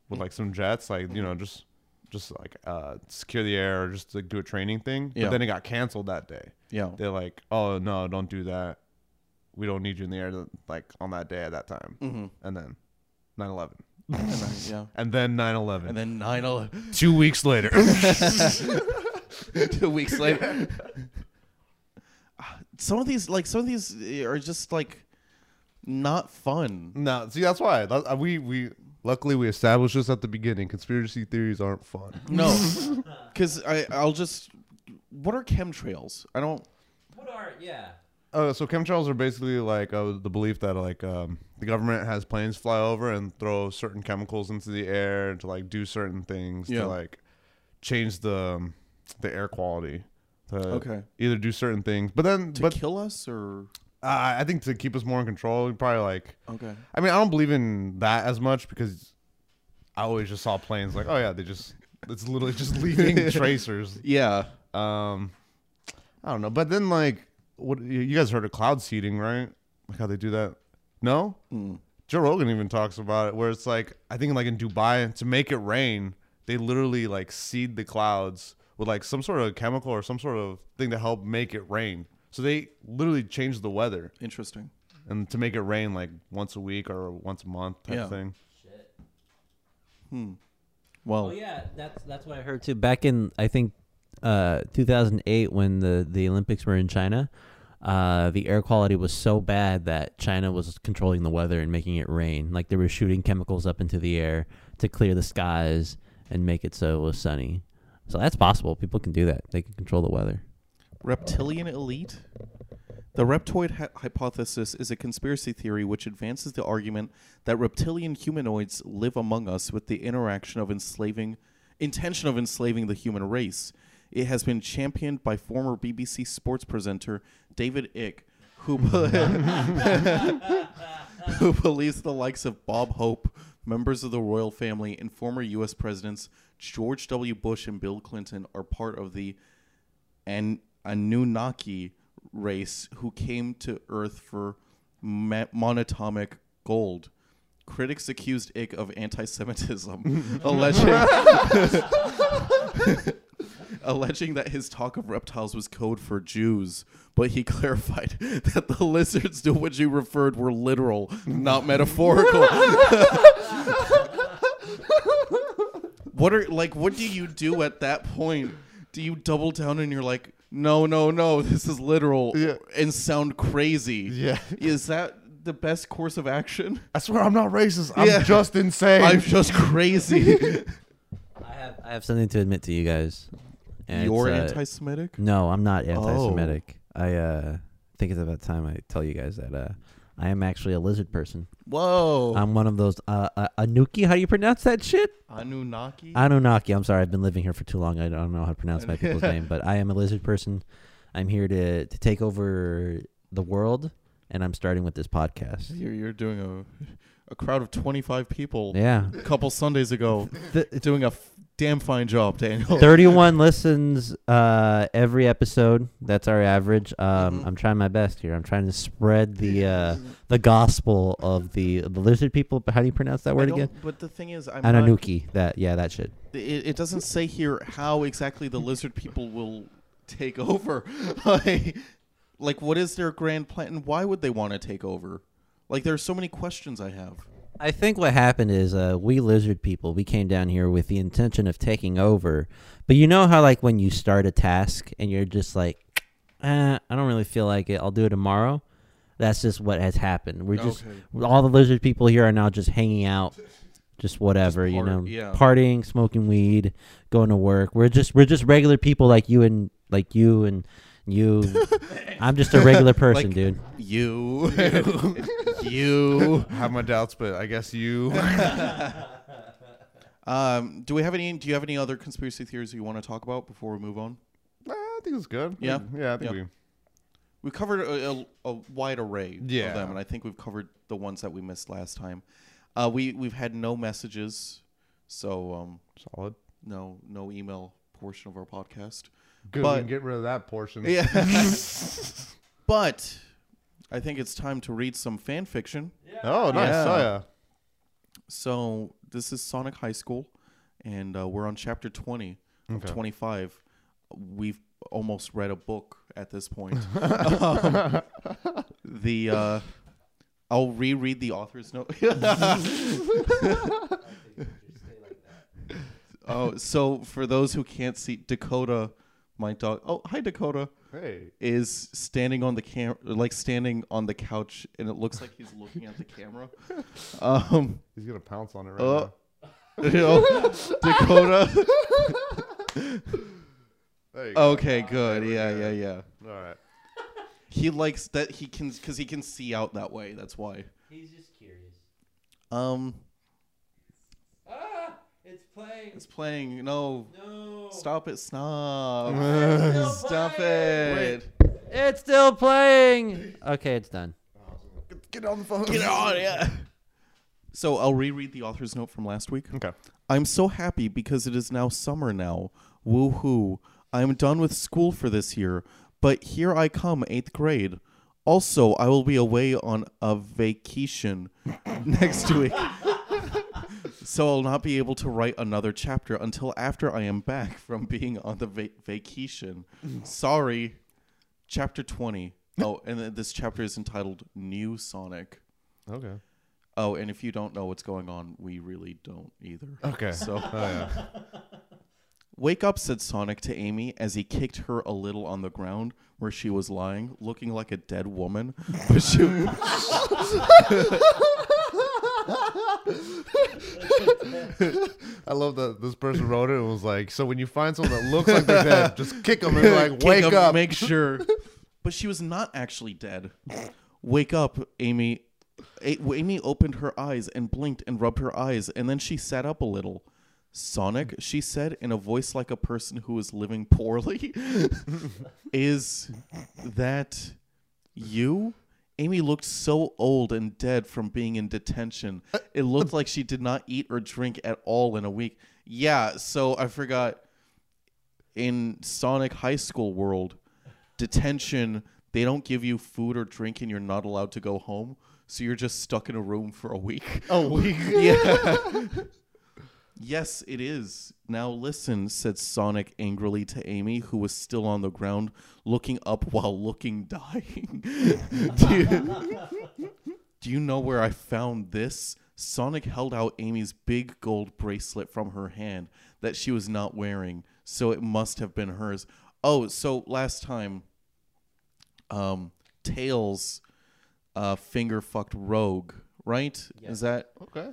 with like some jets like you know just just like uh secure the air or just like do a training thing. Yeah. But then it got canceled that day. yeah, They're like, oh no, don't do that. We don't need you in the air to, like on that day at that time. mm-hmm. And then 9/11. and then, yeah, And then 9/11. and then 9/11. two weeks later. *laughs* *laughs* Two weeks later, some of these like some of these are just like not fun. no, see that's why that, uh, we we Luckily, we established this at the beginning. Conspiracy theories aren't fun. No, *laughs* because I I'll just. What are chemtrails? I don't. What are yeah? Uh, so chemtrails are basically like uh, the belief that like um, the government has planes fly over and throw certain chemicals into the air to like do certain things Yeah. to like change the um, the air quality. To Okay. Either do certain things, but then To but kill us or uh, I think to keep us more in control, probably like. okay. I mean, I don't believe in that as much because I always just saw planes like, oh yeah, they just it's literally just *laughs* leaving tracers. Yeah. Um, I don't know, but then like, what you you guys heard of cloud seeding, right? Like how they do that? No, Mm. Joe Rogan even talks about it, where it's like I think like in Dubai to make it rain, they literally like seed the clouds with like some sort of chemical or some sort of thing to help make it rain. So they literally change the weather Interesting. and to make it rain like once a week or once a month type Yeah. thing. Hmm. Well, Oh yeah, that's that's what I heard too. Back in I think uh, 2008 when the the Olympics were in China, uh, the air quality was so bad that China was controlling the weather and making it rain. Like they were shooting chemicals up into the air to clear the skies and make it so it was sunny. So that's possible. People can do that. They can control the weather. reptilian elite? The reptoid hy- hypothesis is a conspiracy theory which advances the argument that reptilian humanoids live among us with the interaction of enslaving intention of enslaving the human race. It has been championed by former BBC sports presenter David Icke, who *laughs* who *laughs* believes the likes of Bob Hope, members of the royal family, and former U.S. presidents George W. Bush and Bill Clinton are part of the An- Anunnaki race who came to Earth for ma- monatomic gold. Critics accused Icke of anti-Semitism, *laughs* alleging *laughs* *laughs* alleging that his talk of reptiles was code for Jews, but he clarified that the lizards to which he referred were literal, not metaphorical. What are like what do you do at that point? Do you double down and you're like, no, no, no, this is literal Yeah. and sound crazy? Yeah. Is that the best course of action? I swear I'm not racist. I'm Yeah. just insane. I'm just crazy. *laughs* I have I have something to admit to you guys. And You're uh, anti-Semitic. No, I'm not anti-Semitic. I uh, think it's about time I tell you guys that uh, I am actually a lizard person. Whoa. I'm one of those uh, uh, Anuki. How do you pronounce that shit? Anunnaki. Anunnaki. I'm sorry, I've been living here for too long. I don't know how to pronounce my people's *laughs* name, but I am a lizard person. I'm here to to take over the world, and I'm starting with this podcast. You're, you're doing a a crowd of 25 people Yeah, a couple Sundays ago, *laughs* Th- doing a f- damn fine job, Daniel. *laughs* 31 listens uh, every episode. That's our average. Um, Mhm. I'm trying my best here. I'm trying to spread the uh, the gospel of the the lizard people. But how do you pronounce that word again? But the thing is, I'm not, Ananuki. That yeah, that shit. it, it doesn't say here how exactly the lizard people will take *laughs* over. like, like, what is their grand plan, and why would they want to take over? Like, there are so many questions I have. I think what happened is uh, we lizard people we came down here with the intention of taking over, but you know how like when you start a task and you're just like, eh, I don't really feel like it. I'll do it tomorrow. That's just what has happened. We're just all the lizard people here are now just hanging out, just whatever you part- know, yeah. partying, smoking weed, going to work. We're just we're just regular people like you and like you and you. *laughs* I'm just a regular person, Like- dude. you, *laughs* you. I have my doubts, but I guess you. *laughs* Um, do we have any? Do you have any other conspiracy theories you want to talk about before we move on? Nah, I think it's good. Yeah? yeah. I think Yeah. we. We covered a, a, a wide array Yeah. of them, and I think we've covered the ones that we missed last time. Uh, we we've had no messages, so um, Solid. no no email portion of our podcast. Good. But- we can get rid of that portion. Yeah, *laughs* but I think it's time to read some fan fiction. Oh, nice. Yeah. Oh, yeah. So this is Sonic High School, and uh, we're on chapter twenty of Okay. twenty five. We've almost read a book at this point. Um, *laughs* the uh, I'll reread the author's note. *laughs* oh, so for those who can't see, Dakota my dog. Oh, hi Dakota. Hey. Is standing on the cam, like standing on the couch, and it looks like he's looking at the camera. *laughs* Um, He's gonna pounce on it right Uh, now. *laughs* you know, Dakota. *laughs* There you go. Okay, good. There we Yeah, go. yeah, yeah. All right. He likes that he can because he can see out that way. That's why. He's just curious. Um, it's playing. it's playing. No, No. stop it. Stop. *laughs* Still Stop playing. it. It's still playing. Okay, it's done. Get, get on the phone. Get *laughs* on, yeah. So I'll reread the author's note from last week. Okay. I'm so happy because it is now summer now. Woo hoo. I am done with school for this year, but here I come, eighth grade. Also, I will be away on a vacation *laughs* next week. So I'll not be able to write another chapter until after I am back *laughs* from being on the va- vacation. Mm. Sorry. Chapter 20. Oh, and then this chapter is entitled New Sonic. Okay. Oh, and if you don't know what's going on, we really don't either. Okay. So, *laughs* Oh yeah. *laughs* wake up, said Sonic to Amy as he kicked her a little on the ground where she was lying, looking like a dead woman. But she, I love that this person wrote it and was like, so when you find someone that looks like they're dead, just kick them and like *laughs* Kick wake 'em, up. make sure. *laughs* But she was not actually dead. Wake up, Amy. A- Amy opened her eyes and blinked and rubbed her eyes, and then she sat up a little. Sonic, she said in a voice like a person who is living poorly, *laughs* is that you? Amy looked so old and dead from being in detention. Uh, it looked uh, like she did not eat or drink at all in a week. Yeah, so I forgot in Sonic High School world, detention, they don't give you food or drink and you're not allowed to go home. So you're just stuck in a room for a week. a *laughs* week. Yeah. *laughs* yes, it is. Now listen, said Sonic angrily to Amy, who was still on the ground, looking up *laughs* while looking dying. *laughs* do, you, do you know where I found this? Sonic held out Amy's big gold bracelet from her hand that she was not wearing, so it must have been hers. Oh, so last time, um, Tails uh, finger fucked Rogue, right? Is that Okay.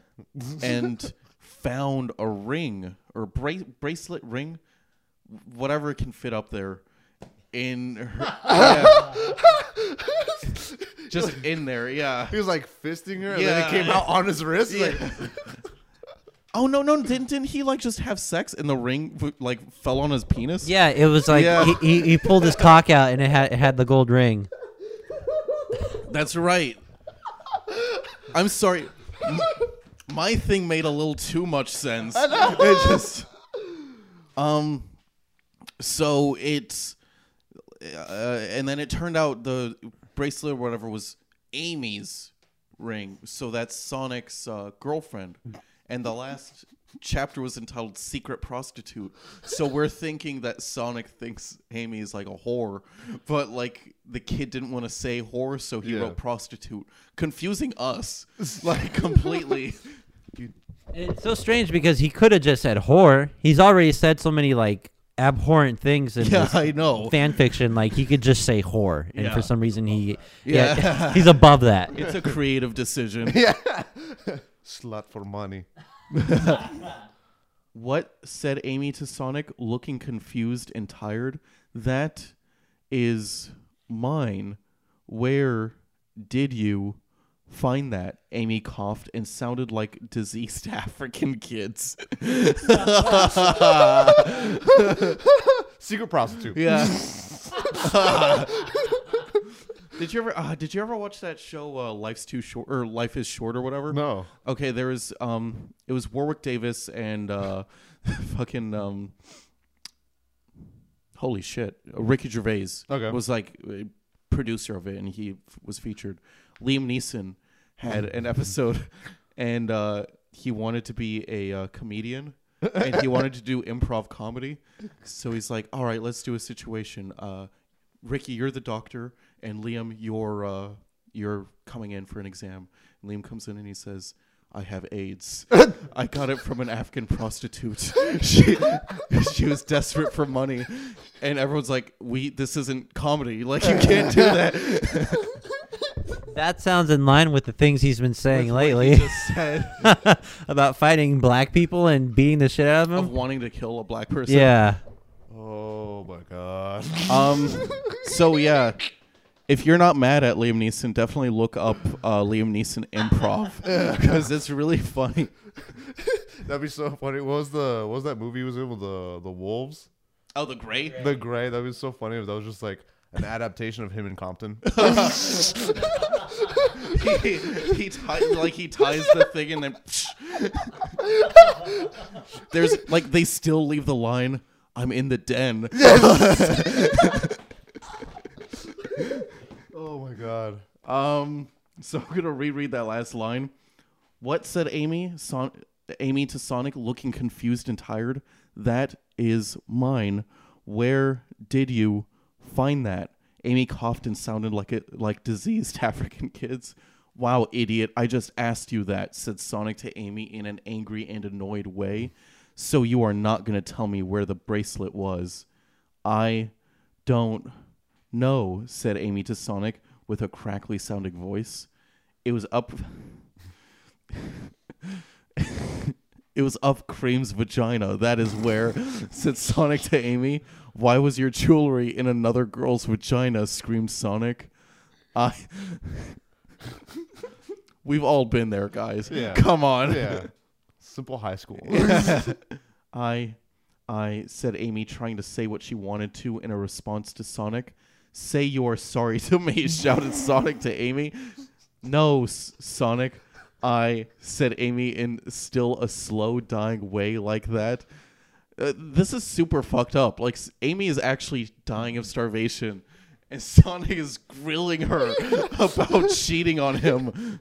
and *laughs* found a ring or bra- bracelet ring, whatever it can fit up there, in her. yeah. Just in there, yeah. He was like fisting her, and then Yeah. it came out on his wrist. Like, *laughs* Oh no, no! Didn't, didn't he like just have sex and the ring w- like fell on his penis? Yeah, it was like Yeah. he, he, he pulled his cock out and it had it had the gold ring. That's right. I'm sorry. M- My thing made a little too much sense. It just um so it's uh, and then it turned out the bracelet or whatever was Amy's ring. So that's Sonic's uh, girlfriend. And the last chapter was entitled Secret Prostitute. So we're thinking that Sonic thinks Amy is like a whore, but like the kid didn't want to say whore, so he Yeah. wrote prostitute, confusing us like completely. *laughs* It's so strange because he could have just said whore. He's already said so many like abhorrent things in yeah, this I know. fan fiction. Like he could just say whore, and Yeah. for some reason he yeah, Yeah. *laughs* he's above that. It's a creative decision. *laughs* yeah. *laughs* Slut for money. What said Amy to Sonic, looking confused and tired? That is mine. Where did you find that? Amy coughed and sounded like diseased *laughs* African kids. Secret prostitute. Yeah. *laughs* did you ever uh, did you ever watch that show uh, Life's Too Short or Life is Short or whatever? No. Okay, there was um it was Warwick Davis and uh *laughs* fucking um holy shit, Ricky Gervais Okay. was like a producer of it and he f- was featured. Liam Neeson had an episode *laughs* and uh he wanted to be a uh, comedian and he wanted to do improv comedy. So he's like, "All right, let's do a situation. Uh Ricky, you're the doctor, and Liam, you're uh, you're coming in for an exam." And Liam comes in and he says, I have AIDS. *laughs* I got it from an African prostitute. *laughs* she she was desperate for money, and everyone's like, "We this isn't comedy. Like you can't do that." That sounds in line with the things he's been saying With what he lately just said *laughs* about fighting black people and beating the shit out of them. of wanting to kill a black person. Yeah. Oh my god. *laughs* Um. So yeah, if you're not mad at Liam Neeson, definitely look up uh, Liam Neeson improv *laughs* because it's really funny. That'd be so funny. What was the what was that movie he was in with the the wolves? Oh, the Grey. The Grey. That'd be so funny if that was just like an adaptation of him in Compton. *laughs* he he ti- like he ties the thing and then *laughs* there's like they still leave the line I'm in the den. *laughs* oh my god. Um so I'm going to reread that last line. What said Amy Son- Amy to Sonic looking confused and tired? That is mine. Where did you find that? Amy coughed and sounded like it like diseased *laughs* African kids. Wow, idiot. I just asked you that, said Sonic to Amy in an angry and annoyed way. So you are not going to tell me where the bracelet was. I don't know, said Amy to Sonic with a crackly sounding voice. It was up *laughs* *laughs* It was up Cream's vagina. That is where, *laughs* said Sonic to Amy. Why was your jewelry in another girl's vagina? screamed Sonic. I. *laughs* We've all been there, guys. Yeah. Come on. Yeah. *laughs* Simple high school. I, I said Amy, trying to say what she wanted to in a response to Sonic. Say you're sorry to me, shouted Sonic to Amy. No, S- Sonic. I said Amy in still a slow dying way like that. Uh, this is super fucked up. Like Amy is actually dying of starvation, and *laughs* Sonic is grilling her *laughs* about cheating on him.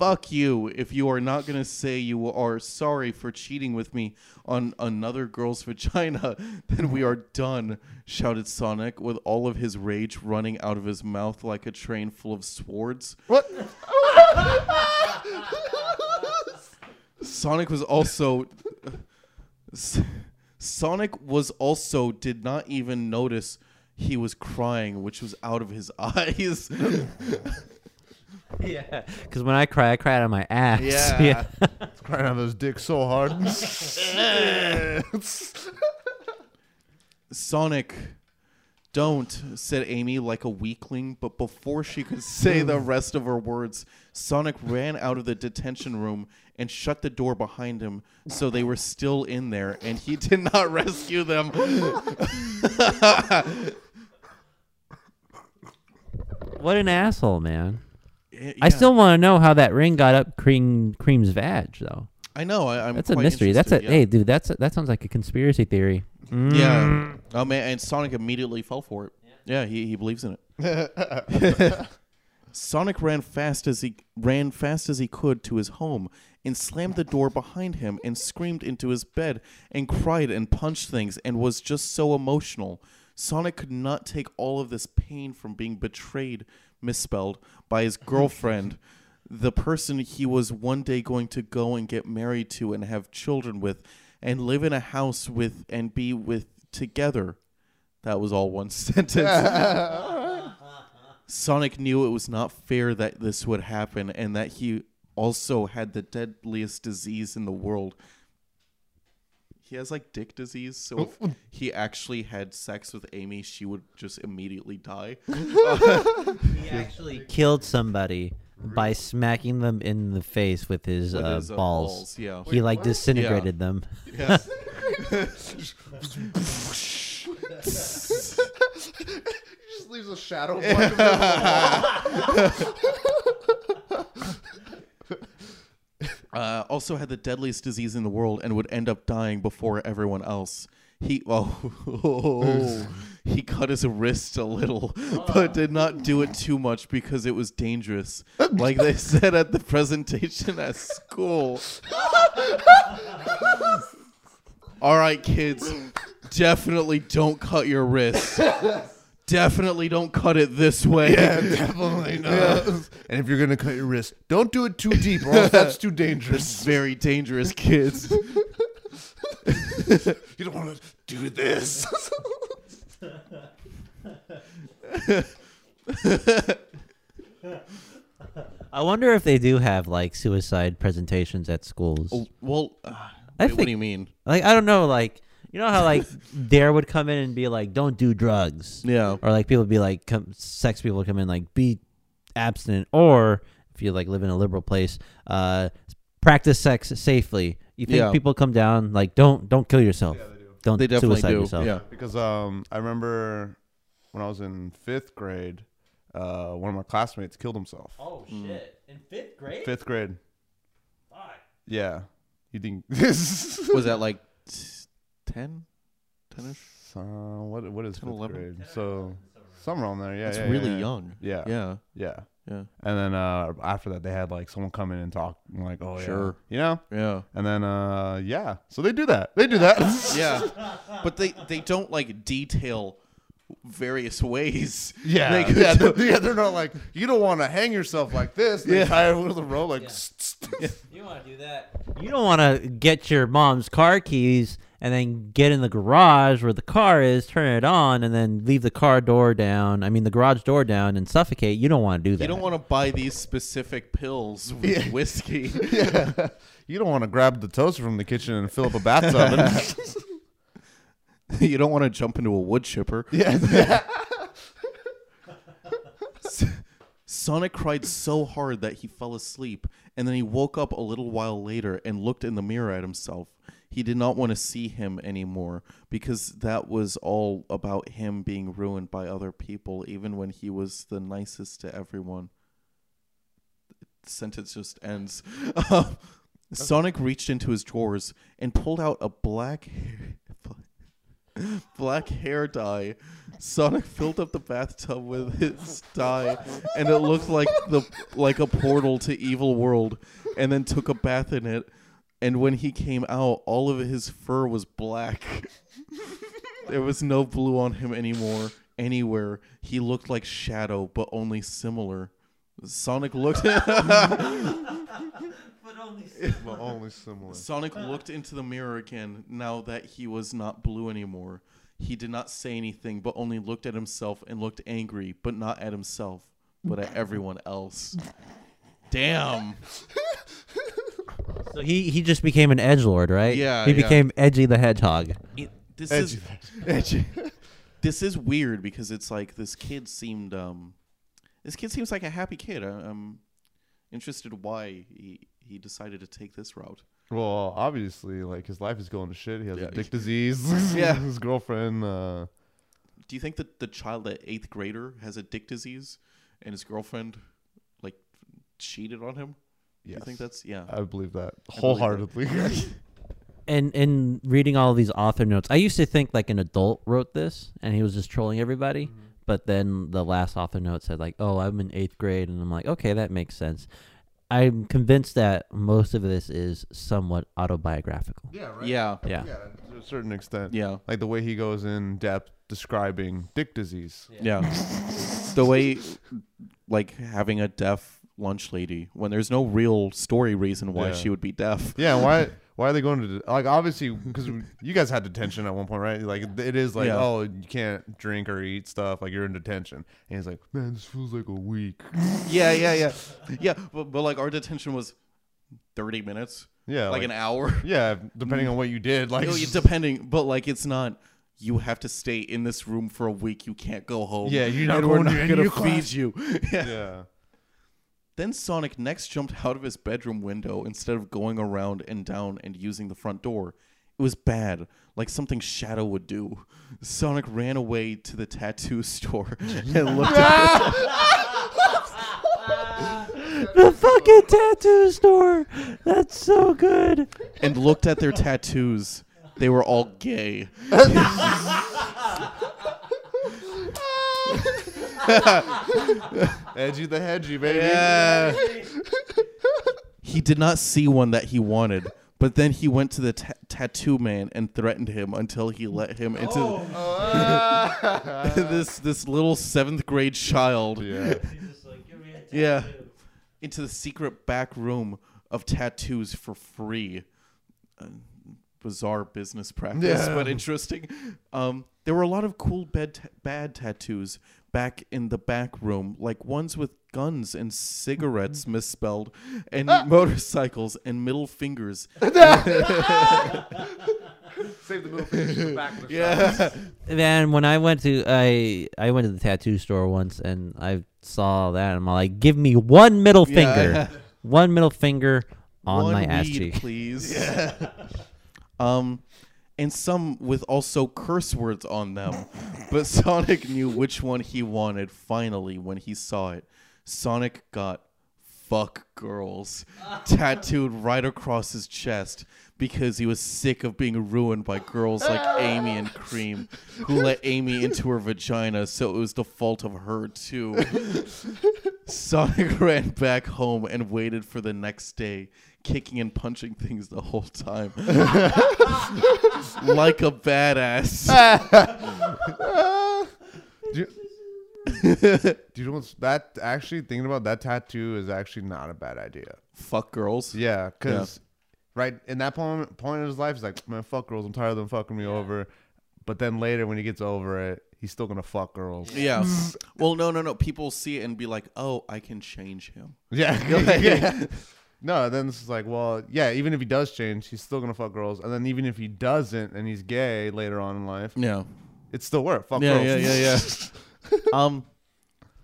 Fuck you if you are not gonna say you are sorry for cheating with me on another girl's *laughs* vagina, then we are done, shouted Sonic with all of his rage running out of his mouth like a train full of swords. what? *laughs* Sonic was also *laughs* Sonic was also did not even notice he was crying, which was out of his eyes. *laughs* Yeah. Because when I cry, I cry out of my ass. Yeah. *laughs* Crying out of his dick so hard. *laughs* Sonic, don't, said Amy like a weakling, but before she could say the hmm. rest of her words, Sonic ran out of the detention room and shut the door behind him so they were still in there and he did not rescue them. What an asshole, man. Yeah, I still want to know how that ring got up Cream Cream's vag, though. I know. I, I'm That's a mystery. That's a yeah. hey, dude. That's a, that sounds like a conspiracy theory. Yeah. Mm. Oh man, and Sonic immediately fell for it. Yeah, he, he believes in it. *laughs* Sonic ran fast as he ran fast as he could to his home and slammed the door behind him and screamed into his bed and cried and punched things and was just so emotional. Sonic could not take all of this pain from being betrayed, misspelled, by his girlfriend, the person he was one day going to go and get married to and have children with and live in a house with and be with together. That was all one *laughs* sentence. Sonic knew it was not fair that this would happen and that he also had the deadliest disease in the world. He has like dick disease, so if he actually had sex with Amy, she would just immediately die. *laughs* He actually killed somebody by smacking them in the face with his, With uh, his, uh, balls. balls, yeah. He like disintegrated them. Yeah. *laughs* *laughs* He just leaves a shadow. mark of the uh, also had the deadliest disease in the world and would end up dying before everyone else. He *laughs* oh, he cut his wrist a little, *laughs* but did not do it too much because it was dangerous. *laughs* Like they said at the presentation at school. All right, kids, definitely don't cut your wrist. Definitely don't cut it this way. Yeah, *laughs* definitely not. And if you're gonna cut your wrist, don't do it too deep, or else *laughs* that's too dangerous. Very dangerous, kids. *laughs* You don't want to do this. I wonder if they do have like suicide presentations at schools. Oh, well, uh, I wait, what do you mean? Like I don't know, like you know how like *laughs* Dare would come in and be like, "Don't do drugs," Yeah. or like people would be like, come, sex people would come in like, "Be abstinent," or if you like live in a liberal place, uh, practice sex safely. You think Yeah. people come down like, "Don't don't kill yourself, Yeah, they do. don't They definitely suicide do. yourself." Yeah. Because um, I remember when I was in fifth grade, uh, one of my classmates killed himself. Oh shit! In fifth grade. Fifth grade. Fuck. Yeah. You think *laughs* this? Was that like 10? 10 ish? Uh, what what is 10, fifth 11? grade? So somewhere on there. Yeah. That's yeah, really yeah, young. Yeah. Yeah. Yeah. Yeah. And then uh, after that, they had like someone come in and talk. I'm like, oh yeah, Sure. you know. Yeah. And then uh, yeah, so they do that. They do that. *laughs* Yeah. *laughs* but they they don't like detail various *laughs* ways. Yeah, they could, yeah, they're, yeah, they're not like you don't want to hang yourself like this. They Yeah. tie it with a rope like. You don't want to do that? You don't want to get your mom's car keys and then get in the garage where the car is, turn it on, and then leave the car door down. I mean, the garage door down and suffocate. You don't want to do that. You don't want to buy these specific pills with Yeah. *laughs* whiskey. *laughs* yeah, you don't want to grab the toaster from the kitchen and fill up a bathtub. And, *laughs* you don't want to jump into a wood chipper. yeah, Sonic cried so hard that he fell asleep, and then he woke up a little while later and looked in the mirror at himself. He did not want to see him anymore because that was all about him being ruined by other people, even when he was the nicest to everyone. The sentence just ends. *laughs* Um, Sonic reached into his drawers and pulled out a black *laughs* black hair dye. Sonic filled up the bathtub with his dye, and it looked like the like a portal to evil world. And then took a bath in it. And when he came out, all of his fur was black. *laughs* there was no blue on him anymore. Anywhere he looked like Shadow, but only similar. Sonic looked. *laughs* *laughs* but only similar. Sonic looked into the mirror again now that he was not blue anymore. He did not say anything, but only looked at himself and looked angry, but not at himself, but at everyone else. Damn. So he he just became an edge lord, right? Yeah, He yeah. became Edgy the Hedgehog. It, this Edgy. is Edgy. *laughs* this is weird because it's like this kid seemed um this kid seems like a happy kid. I, I'm interested why he he decided to take this route. Well, obviously, like his life is going to shit. He has Yeah. a dick disease. *laughs* Yeah. *laughs* his girlfriend. Uh, Do you think that the child at eighth grader has a dick disease and his girlfriend like cheated on him? Do yes. you think that's yeah? I believe that believe that. wholeheartedly. *laughs* And in reading all of these author notes, I used to think like an adult wrote this and he was just trolling everybody. Mm-hmm. But then the last author note said like, "Oh, I'm in eighth grade," and I'm like, "Okay, that makes sense." I'm convinced that most of this is somewhat autobiographical. yeah. yeah, Yeah. Yeah, to a certain extent. yeah, Like the way he goes in depth describing dick disease. yeah. *laughs* the way like having a deaf lunch lady when there's no real story reason why Yeah. she would be deaf. Yeah, why *laughs* why are they going to like obviously because you guys had detention at one point, right? Like it is like Yeah. oh you can't drink or eat stuff like you're in detention, and he's like man this feels like a week. *laughs* yeah, yeah, yeah, yeah. But, but like our detention was thirty minutes, Yeah, like, an hour. *laughs* yeah, depending on what you did, like you- depending, but like it's not. You have to stay in this room for a week. You can't go home. Yeah, you're not and we're going to not any gonna of feed class. you. yeah. yeah. Then Sonic next jumped out of his bedroom window instead of going around and down and using the front door. It was bad, like something Shadow would do. Sonic ran away to the tattoo *laughs* store and looked at *laughs* the fucking tattoo store. That's so good. and looked at their tattoos. They were all gay. *laughs* *laughs* Edgy the hedgy baby. Yeah. he did not see one that he wanted, But then he went to the ta- tattoo man and threatened him until he let him into Oh. *laughs* this this little seventh grade child. yeah. Yeah. Into the secret back room of tattoos for free. Uh, bizarre business *laughs* practice, Yeah. but interesting. Um, there were a lot of cool bad, ta- bad tattoos back in the back room, like ones with guns and cigarettes misspelled, and *laughs* motorcycles and middle fingers. *laughs* Save the middle finger for the back of the Yeah. Man, when I went to I I went to the tattoo store once and I saw that and I'm like, give me one middle finger, Yeah. one middle finger on One my ass cheek. please. Um, and some with also curse words on them. but *laughs* Sonic knew which one he wanted finally when he saw it. Sonic got fuck girls tattooed right across his chest because he was sick of being ruined by girls like Amy and Cream who let Amy into her vagina so it was the fault of her too. *laughs* Sonic ran back home and waited for the next day, kicking and punching things the whole time. *laughs* like a badass. *laughs* Do you, *laughs* do you know what's that? Actually, thinking about that tattoo is actually not a bad idea. Fuck girls. Yeah, because right in that point point in his life, he's like, man, fuck girls. I'm tired of them fucking me over. But then later, when he gets over it, he's still gonna fuck girls. Yeah. well, no, no, no. People see it and be like, "Oh, I can change him." Yeah. yeah. No, then it's like, well, yeah. Even if he does change, he's still gonna fuck girls. And then even if he doesn't, and he's gay later on in life, Yeah. it still work. Fuck Yeah, girls. yeah, yeah, yeah. *laughs* um,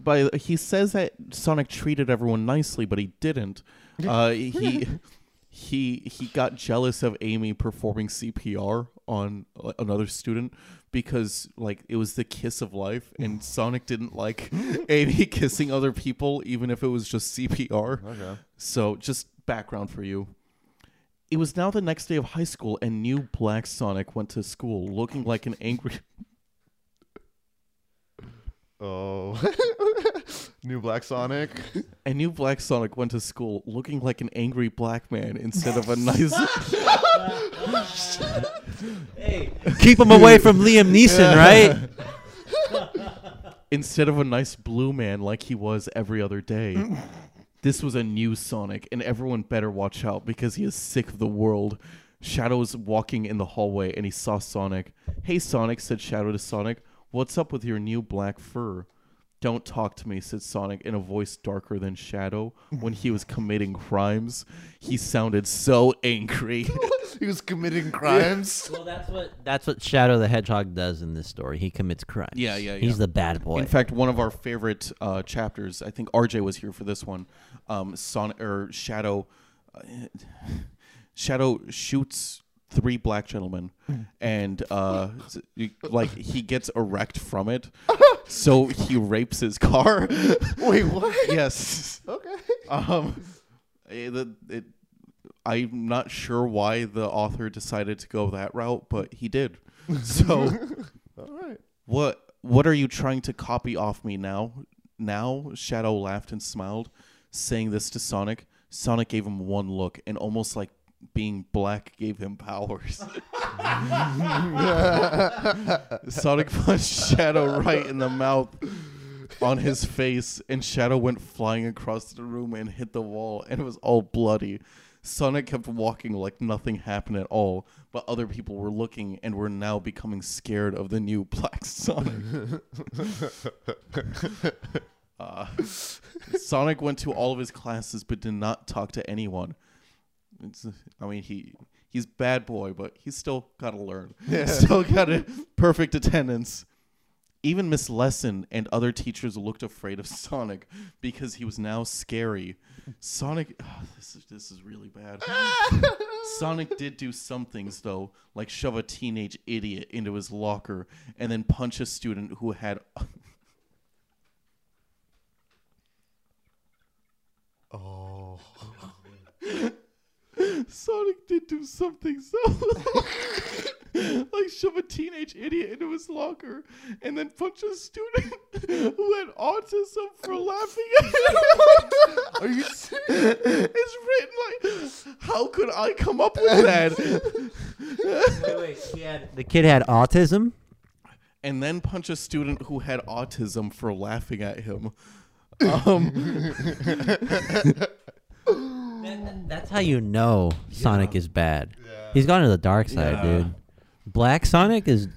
but he says that Sonic treated everyone nicely, but he didn't. Uh, he he he got jealous of Amy performing CPR on uh, another student because like it was the kiss of life, and *laughs* Sonic didn't like Amy *laughs* kissing other people, even if it was just CPR. Okay. So, just background for you. It was now the next day of high school, and new Black Sonic went to school looking like an angry. *laughs* Oh. New Black Sonic. And new Black Sonic went to school looking like an angry black man instead of a nice. *laughs* Keep him away from Liam Neeson, right? *laughs* instead of a nice blue man like he was every other day. This was a new Sonic, and everyone better watch out because he is sick of the world. Shadow was walking in the hallway and he saw Sonic. Hey, Sonic, said Shadow to Sonic. What's up with your new black fur? Don't talk to me, said Sonic in a voice darker than Shadow. *laughs* When he was committing crimes, he sounded so angry. *laughs* he was committing crimes. Well, that's what that's what Shadow the Hedgehog does in this story. He commits crimes. Yeah, yeah, He's the bad boy. In fact, one of our favorite uh, chapters, I think RJ was here for this one. Um, Sonic or Shadow, uh, *laughs* Shadow shoots three black gentlemen, and uh, like he gets erect from it, *laughs* so he rapes his car. Wait, what? yes. Okay. Um, it, it, I'm not sure why the author decided to go that route, but he did. So. *laughs* All right. What what are you trying to copy off me now? Now Shadow laughed and smiled, saying this to Sonic. Sonic gave him one look, and almost like being black gave him powers. *laughs* Sonic punched Shadow right in the mouth on his face, and Shadow went flying across the room and hit the wall, and it was all bloody. Sonic kept walking like nothing happened at all, but other people were looking and were now becoming scared of the new Black Sonic. *laughs* Uh, Sonic went to all of his classes but did not talk to anyone. It's, I mean, he he's bad boy, but he's still got to learn. *laughs* Still got a perfect attendance. Even Miss Lesson and other teachers looked afraid of Sonic because he was now scary. Sonic, ah, *sighs* this is this is really bad. *laughs* Sonic did do some things though, like shove a teenage idiot into his locker and then punch a student who had *laughs* Oh. Sonic did do something so like shove a teenage idiot into his locker and then punch a student who had autism for laughing at him. Are you serious? it's written like, how could I come up with that? Wait, wait. He had, the kid had autism. and then punch a student who had autism for laughing at him. Um, Oh. That's how you know Sonic is bad. He's gone to the dark side, Yeah. dude. Black Sonic is.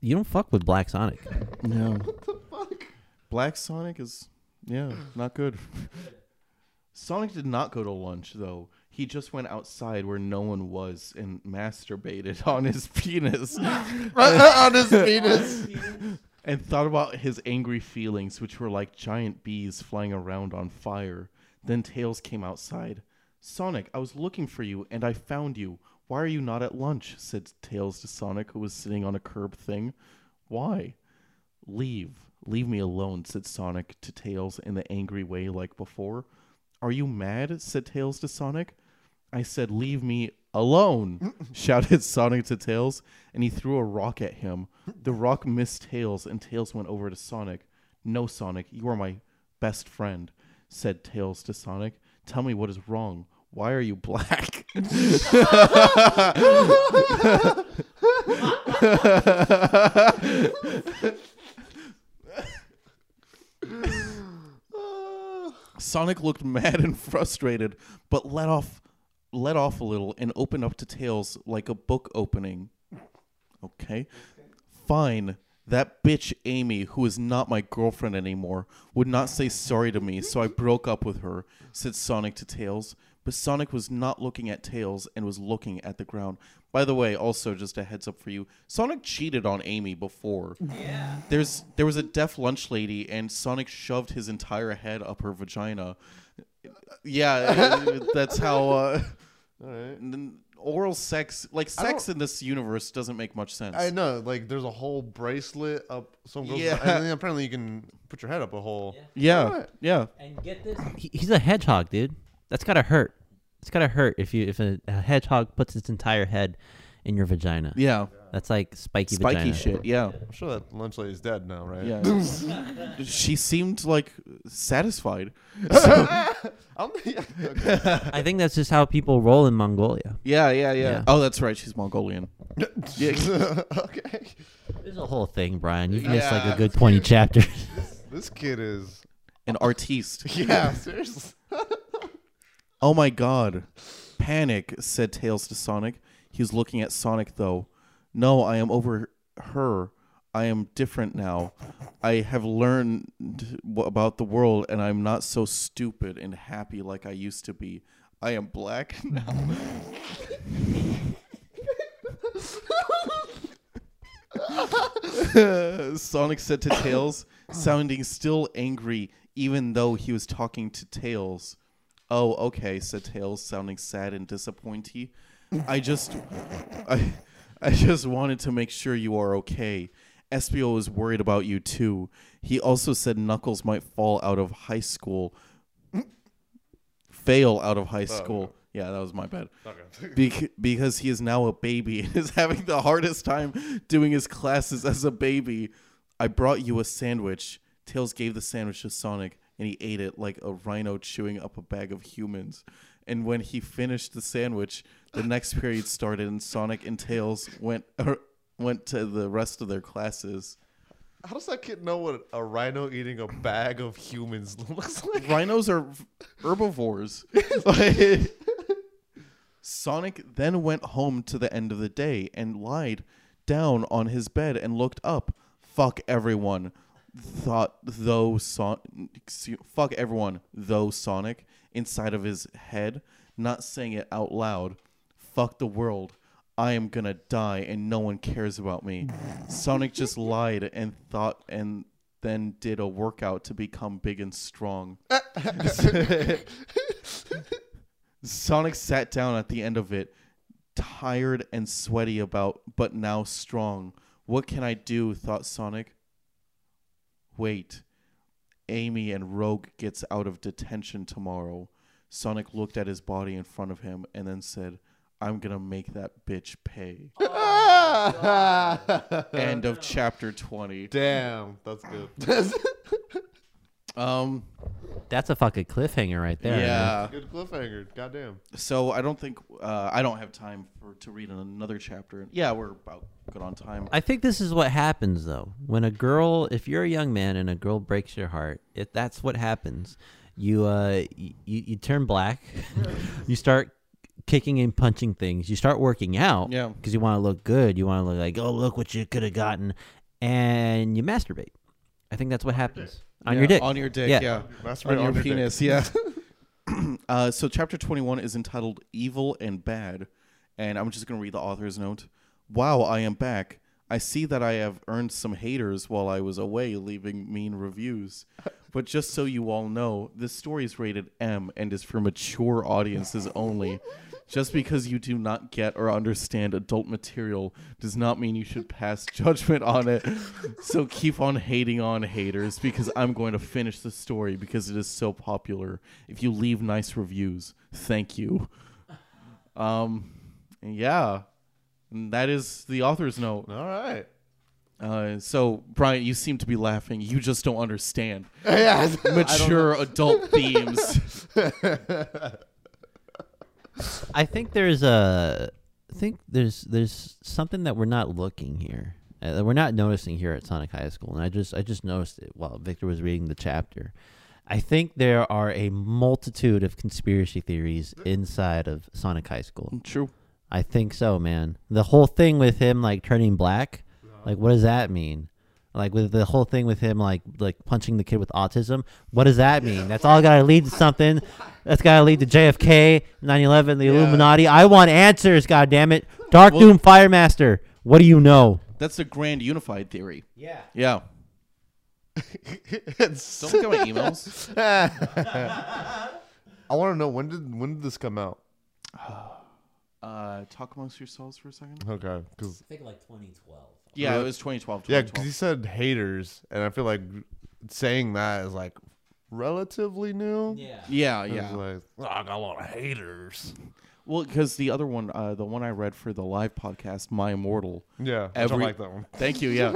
You don't fuck with Black Sonic. no. What the fuck? Black Sonic is, yeah, not good. Sonic did not go to lunch though. He just went outside where no one was and masturbated on his *laughs* penis *laughs* on his penis. *laughs* and thought about his angry feelings, which were like giant bees flying around on fire. Then Tails came outside. Sonic, I was looking for you and I found you. Why are you not at lunch? said Tails to Sonic, who was sitting on a curb thing. Why? Leave. Leave me alone, said Sonic to Tails in the angry way like before. Are you mad? said Tails to Sonic. I said, Leave me alone, *laughs* shouted Sonic to Tails, and he threw a rock at him. The rock missed Tails, and Tails went over to Sonic. No, Sonic, you are my best friend, said Tails to Sonic. Tell me what is wrong. Why are you black? *laughs* Sonic looked mad and frustrated, but let off let off a little and opened up to Tails like a book opening. Okay. Fine. That bitch Amy, who is not my girlfriend anymore, would not say sorry to me, so I broke up with her, said Sonic to Tails. But Sonic was not looking at Tails and was looking at the ground. By the way, also just a heads up for you, Sonic cheated on Amy before. Yeah. There's there was a deaf lunch lady and Sonic shoved his entire head up her vagina. Yeah, *laughs* that's how uh All right. and then oral sex like sex in this universe doesn't make much sense. I know, like there's a whole bracelet up some girl's Yeah. and then *laughs* apparently you can put your head up a hole. yeah. What? Yeah. And get this. He, he's a hedgehog, dude. That's gotta hurt. It's gotta hurt if you if a, a hedgehog puts its entire head in your vagina. Yeah. That's like spiky, Spiky vagina. shit. Yeah. I'm sure that lunch lady's dead now, right? Yeah. *laughs* she seemed like satisfied. *laughs* I'm, yeah, *laughs* okay. I think that's just how people roll in Mongolia. Yeah, yeah, yeah, Yeah. Oh, that's right. She's Mongolian. yeah. okay. There's a whole thing, Brian. You've missed like Yeah. a good 20 chapters. This kid is. An artiste. Yeah, seriously. Oh my god. Panic, said Tails to Sonic. He was looking at Sonic though. No, I am over her. I am different now. I have learned about the world and I'm not so stupid and happy like I used to be. I am black *laughs* now. *laughs* Sonic said to Tails, sounding still angry even though he was talking to Tails. Oh, okay, said Tails, sounding sad and disappointed. I just *laughs* I I just wanted to make sure you are okay. Espio was worried about you too. He also said Knuckles might fall out of high school. Fail out of high oh, school. Yeah, that was my bad. Okay. *laughs* Bec- because he is now a baby *laughs* and is having the hardest time doing his classes as a baby. I brought you a sandwich. Tails gave the sandwich to Sonic and he ate it like a rhino chewing up a bag of humans. And when he finished the sandwich, the next period started and Sonic and Tails went er, went to the rest of their classes. How does that kid know what a rhino eating a bag of humans *laughs* looks like? Rhinos are herbivores. Like- *laughs* Sonic then went home to the end of the day and lied down on his bed and looked up. Fuck everyone, thought though Son. Fuck everyone, though Sonic inside of his head, not saying it out loud. Fuck the world. I am gonna die and no one cares about me. Sonic just *laughs* lied and thought and then did a workout to become big and strong. Sonic sat down at the end of it, tired and sweaty about, but now strong. What can I do? thought Sonic. Wait. Amy and Rogue gets out of detention tomorrow. Sonic looked at his body in front of him and then said, I'm gonna make that bitch pay. *laughs* Oh, End of chapter twenty. Damn, that's good. *laughs* Um, That's a fucking cliffhanger right there. yeah. good cliffhanger. Goddamn. So I don't think uh, I don't have time for to read another chapter. Yeah, we're about good on time. I think this is what happens though. When a girl, if you're a young man and a girl breaks your heart, if that's what happens, you uh you, you turn black, *laughs* you start kicking and punching things, you start working out, Yeah. because you want to look good, you want to look like oh look what you could have gotten, and you masturbate. I think that's what happens on Yeah, your dick. On your dick, Yeah. yeah. Masturbate On your on your dick. penis, yeah. *laughs* *coughs* uh, so chapter 21 is entitled Evil and Bad. And I'm just going to read the author's note. Wow, I am back. I see that I have earned some haters while I was away leaving mean reviews. *laughs* But just so you all know, this story is rated M and is for mature audiences only. *laughs* Just because you do not get or understand adult material does not mean you should pass *laughs* judgment on it. So keep on hating on haters because I'm going to finish the story because it is so popular. If you leave nice reviews, thank you. Um, yeah, and that is the author's note. All right. Uh, so Brian, you seem to be laughing. You just don't understand *laughs* yeah. mature adult themes. *laughs* I think there's a I think there's there's something that we're not looking here. Uh, that we're not noticing here at Sonic High School, and I just I just noticed it while Victor was reading the chapter. I think there are a multitude of conspiracy theories inside of Sonic High School. True. I think so, man. The whole thing with him like turning black, like what does that mean? Like with the whole thing with him like like punching the kid with autism, what does that mean? That's all got to lead to something. That's got to lead to JFK, 9/11, the Illuminati. I want answers, god damn it. *laughs* Dark Well- Doom Firemaster. What do you know? That's the grand unified theory. Yeah. Yeah. *laughs* It's- Don't look at my emails. *laughs* I want to know when did when did this come out? *sighs* Uh, talk amongst yourselves for a second. Okay, because I think like 2012. Yeah, Really? it was 2012. yeah, because he said haters, and I feel like saying that is like relatively new. Yeah. yeah, It's yeah. like, "Oh, I got a lot of haters. Well, because the other one, uh, the one I read for the live podcast, My Immortal. Yeah, I Every- don't like that one. *laughs* Thank you. Yeah,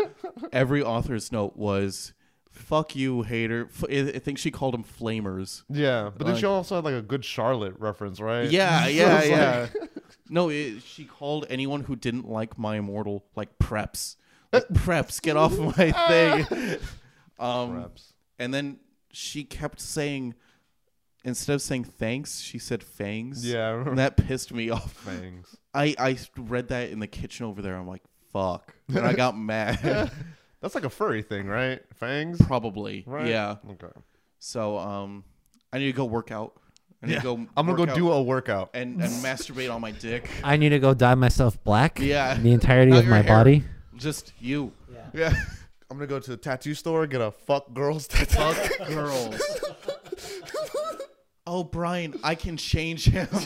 every author's note was, "Fuck you, hater." F- I I think she called them flamers. Yeah, but then she Like- also had like a good Charlotte reference, right? Yeah, *laughs* yeah, it's yeah. like- *laughs* No, it, she called anyone who didn't like My Immortal like preps. Like, preps, get off my thing. Um, Perhaps. and then she kept saying, instead of saying thanks, she said fangs. Yeah, I remember And that pissed me off. fangs. I, I read that in the kitchen over there. I'm like, fuck. And I got mad. *laughs* That's like a furry thing, right? Fangs. Probably. Right? Yeah. Okay. So um, I need to go work out. I need to go. I'm gonna go do a workout. and, and masturbate on my dick. *laughs* I need to go dye myself black. Yeah. The entirety Not of my hair. body. Just you. Yeah. *laughs* I'm gonna go to the tattoo store, get a fuck girls *laughs* tattoo. Fuck girls. *laughs* oh, Brian, I can change him. *laughs*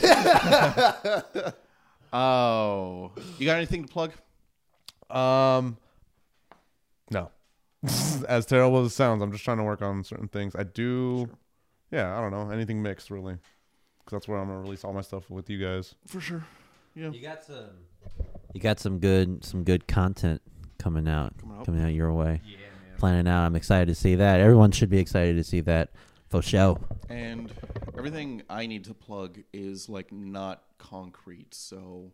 oh, you got anything to plug? Um, no. as terrible as it sounds, I'm just trying to work on certain things. I do. Yeah, I don't know anything mixed really, because that's where I'm gonna release all my stuff with you guys. For sure. Yeah. You got some. You got some good some good content coming out Coming out. coming out your way. Yeah, man. Planning out. I'm excited to see that. Everyone should be excited to see that. For show. And everything I need to plug is like not concrete, so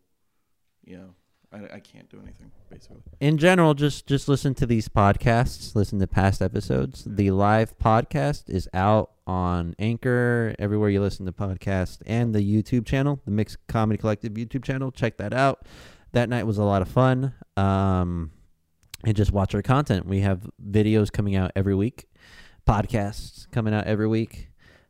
yeah, I, I can't do anything basically. In general, just just listen to these podcasts. Listen to past episodes. The live podcast is out on Anchor, everywhere you listen to podcasts, and the YouTube channel, the Mixed Comedy Collective YouTube channel. Check that out. That night was a lot of fun. Um, and just watch our content. We have videos coming out every week, podcasts coming out every week.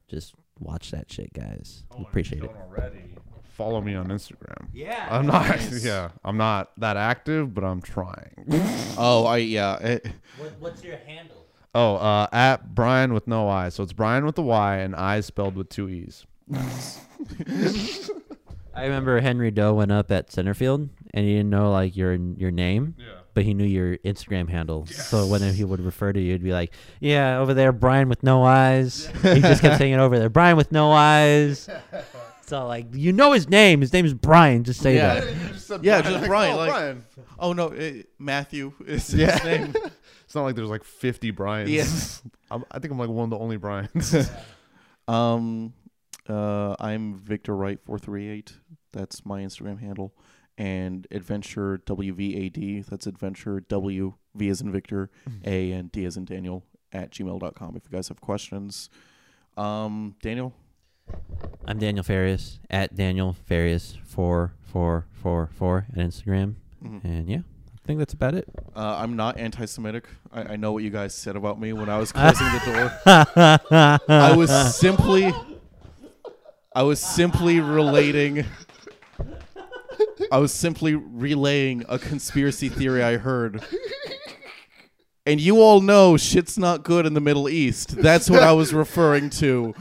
Just watch that shit, guys. We appreciate it. already. Follow me on Instagram. Yeah. I'm not. Nice. *laughs* Yeah, I'm not that active, but I'm trying. *laughs* Oh, I yeah. It, what's your handle? oh, uh, at Brian with no I. So it's Brian with the Y and I spelled with two E's. *laughs* I remember Henry Doe went up at Centerfield, and he didn't know like your your name, Yeah. But he knew your Instagram handle. So when he would refer to you, he'd be like, "Yeah, over there, Brian with no eyes." he just kept saying it over there, Brian with no eyes. *laughs* So like you know his name. His name is Brian. Just say Yeah. that. *laughs* Just Yeah, Brian. just Brian, oh, like- Brian. Oh no, it, Matthew is Yeah. his name. *laughs* It's not like there's like 50 Brians. Yeah. I'm, I think I'm like one of the only Brians. Um, uh, I'm Victor Wright four three eight. That's my Instagram handle, and Adventure WVAD. That's Adventure W V as in Victor, A and D as in Daniel at gmail.com if you guys have questions. Um, Daniel. I'm Daniel Farias at Daniel Farias four four four four at Instagram. Mhm. And yeah, I think that's about it. Uh, I'm not anti-Semitic. I, I know what you guys said about me when I was *laughs* closing the door. *laughs* I was simply, I was simply relating. I was simply relaying a conspiracy theory I heard. And you all know shit's not good in the Middle East. That's what I was referring to.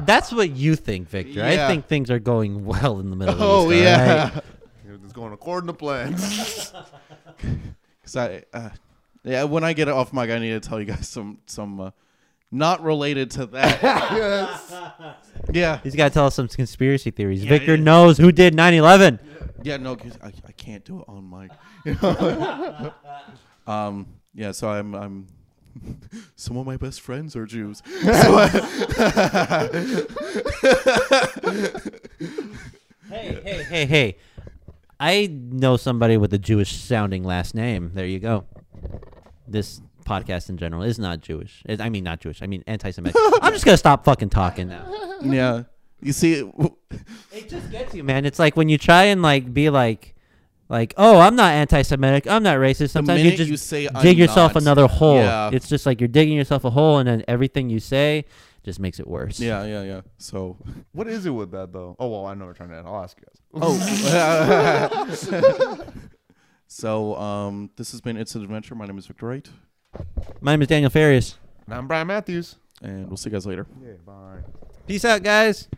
That's what you think, Victor. I think things are going well in the Middle Oh East. Oh yeah. right? it's going according to plan. *laughs* *laughs* Cause I, uh, yeah, when I get off mic, I need to tell you guys some some uh, not related to that. *laughs* yeah, He's got to tell us some conspiracy theories. Yeah, Victor yeah. knows who did 9/11. *laughs* yeah, no, 'cause I, I can't do it on mic. *laughs* um, yeah, so I'm I'm. *laughs* Some of my best friends are Jews. Hey, hey, hey, hey. I know somebody with a Jewish sounding last name. There you go. This podcast in general is not Jewish. It- I mean, not Jewish. I mean, anti Semitic. I'm just going to stop fucking talking now. yeah, you see, *laughs* It just gets you, man. It's like when you try and like be like, like, oh, I'm not anti-Semitic, I'm not racist. Sometimes you just you say I'm dig yourself not, another hole. Yeah. It's just like you're digging yourself a hole, and then everything you say just makes it worse. yeah, yeah, yeah. So, *laughs* what is it with that though? Oh well, I know we're trying to. End. I'll ask you guys. oh, *laughs* so um, this has been It's an Adventure. My name is Victor Wright, My name is Daniel Farias. And I'm Brian Matthews. and we'll see you guys later. Yeah, bye. Peace out, guys.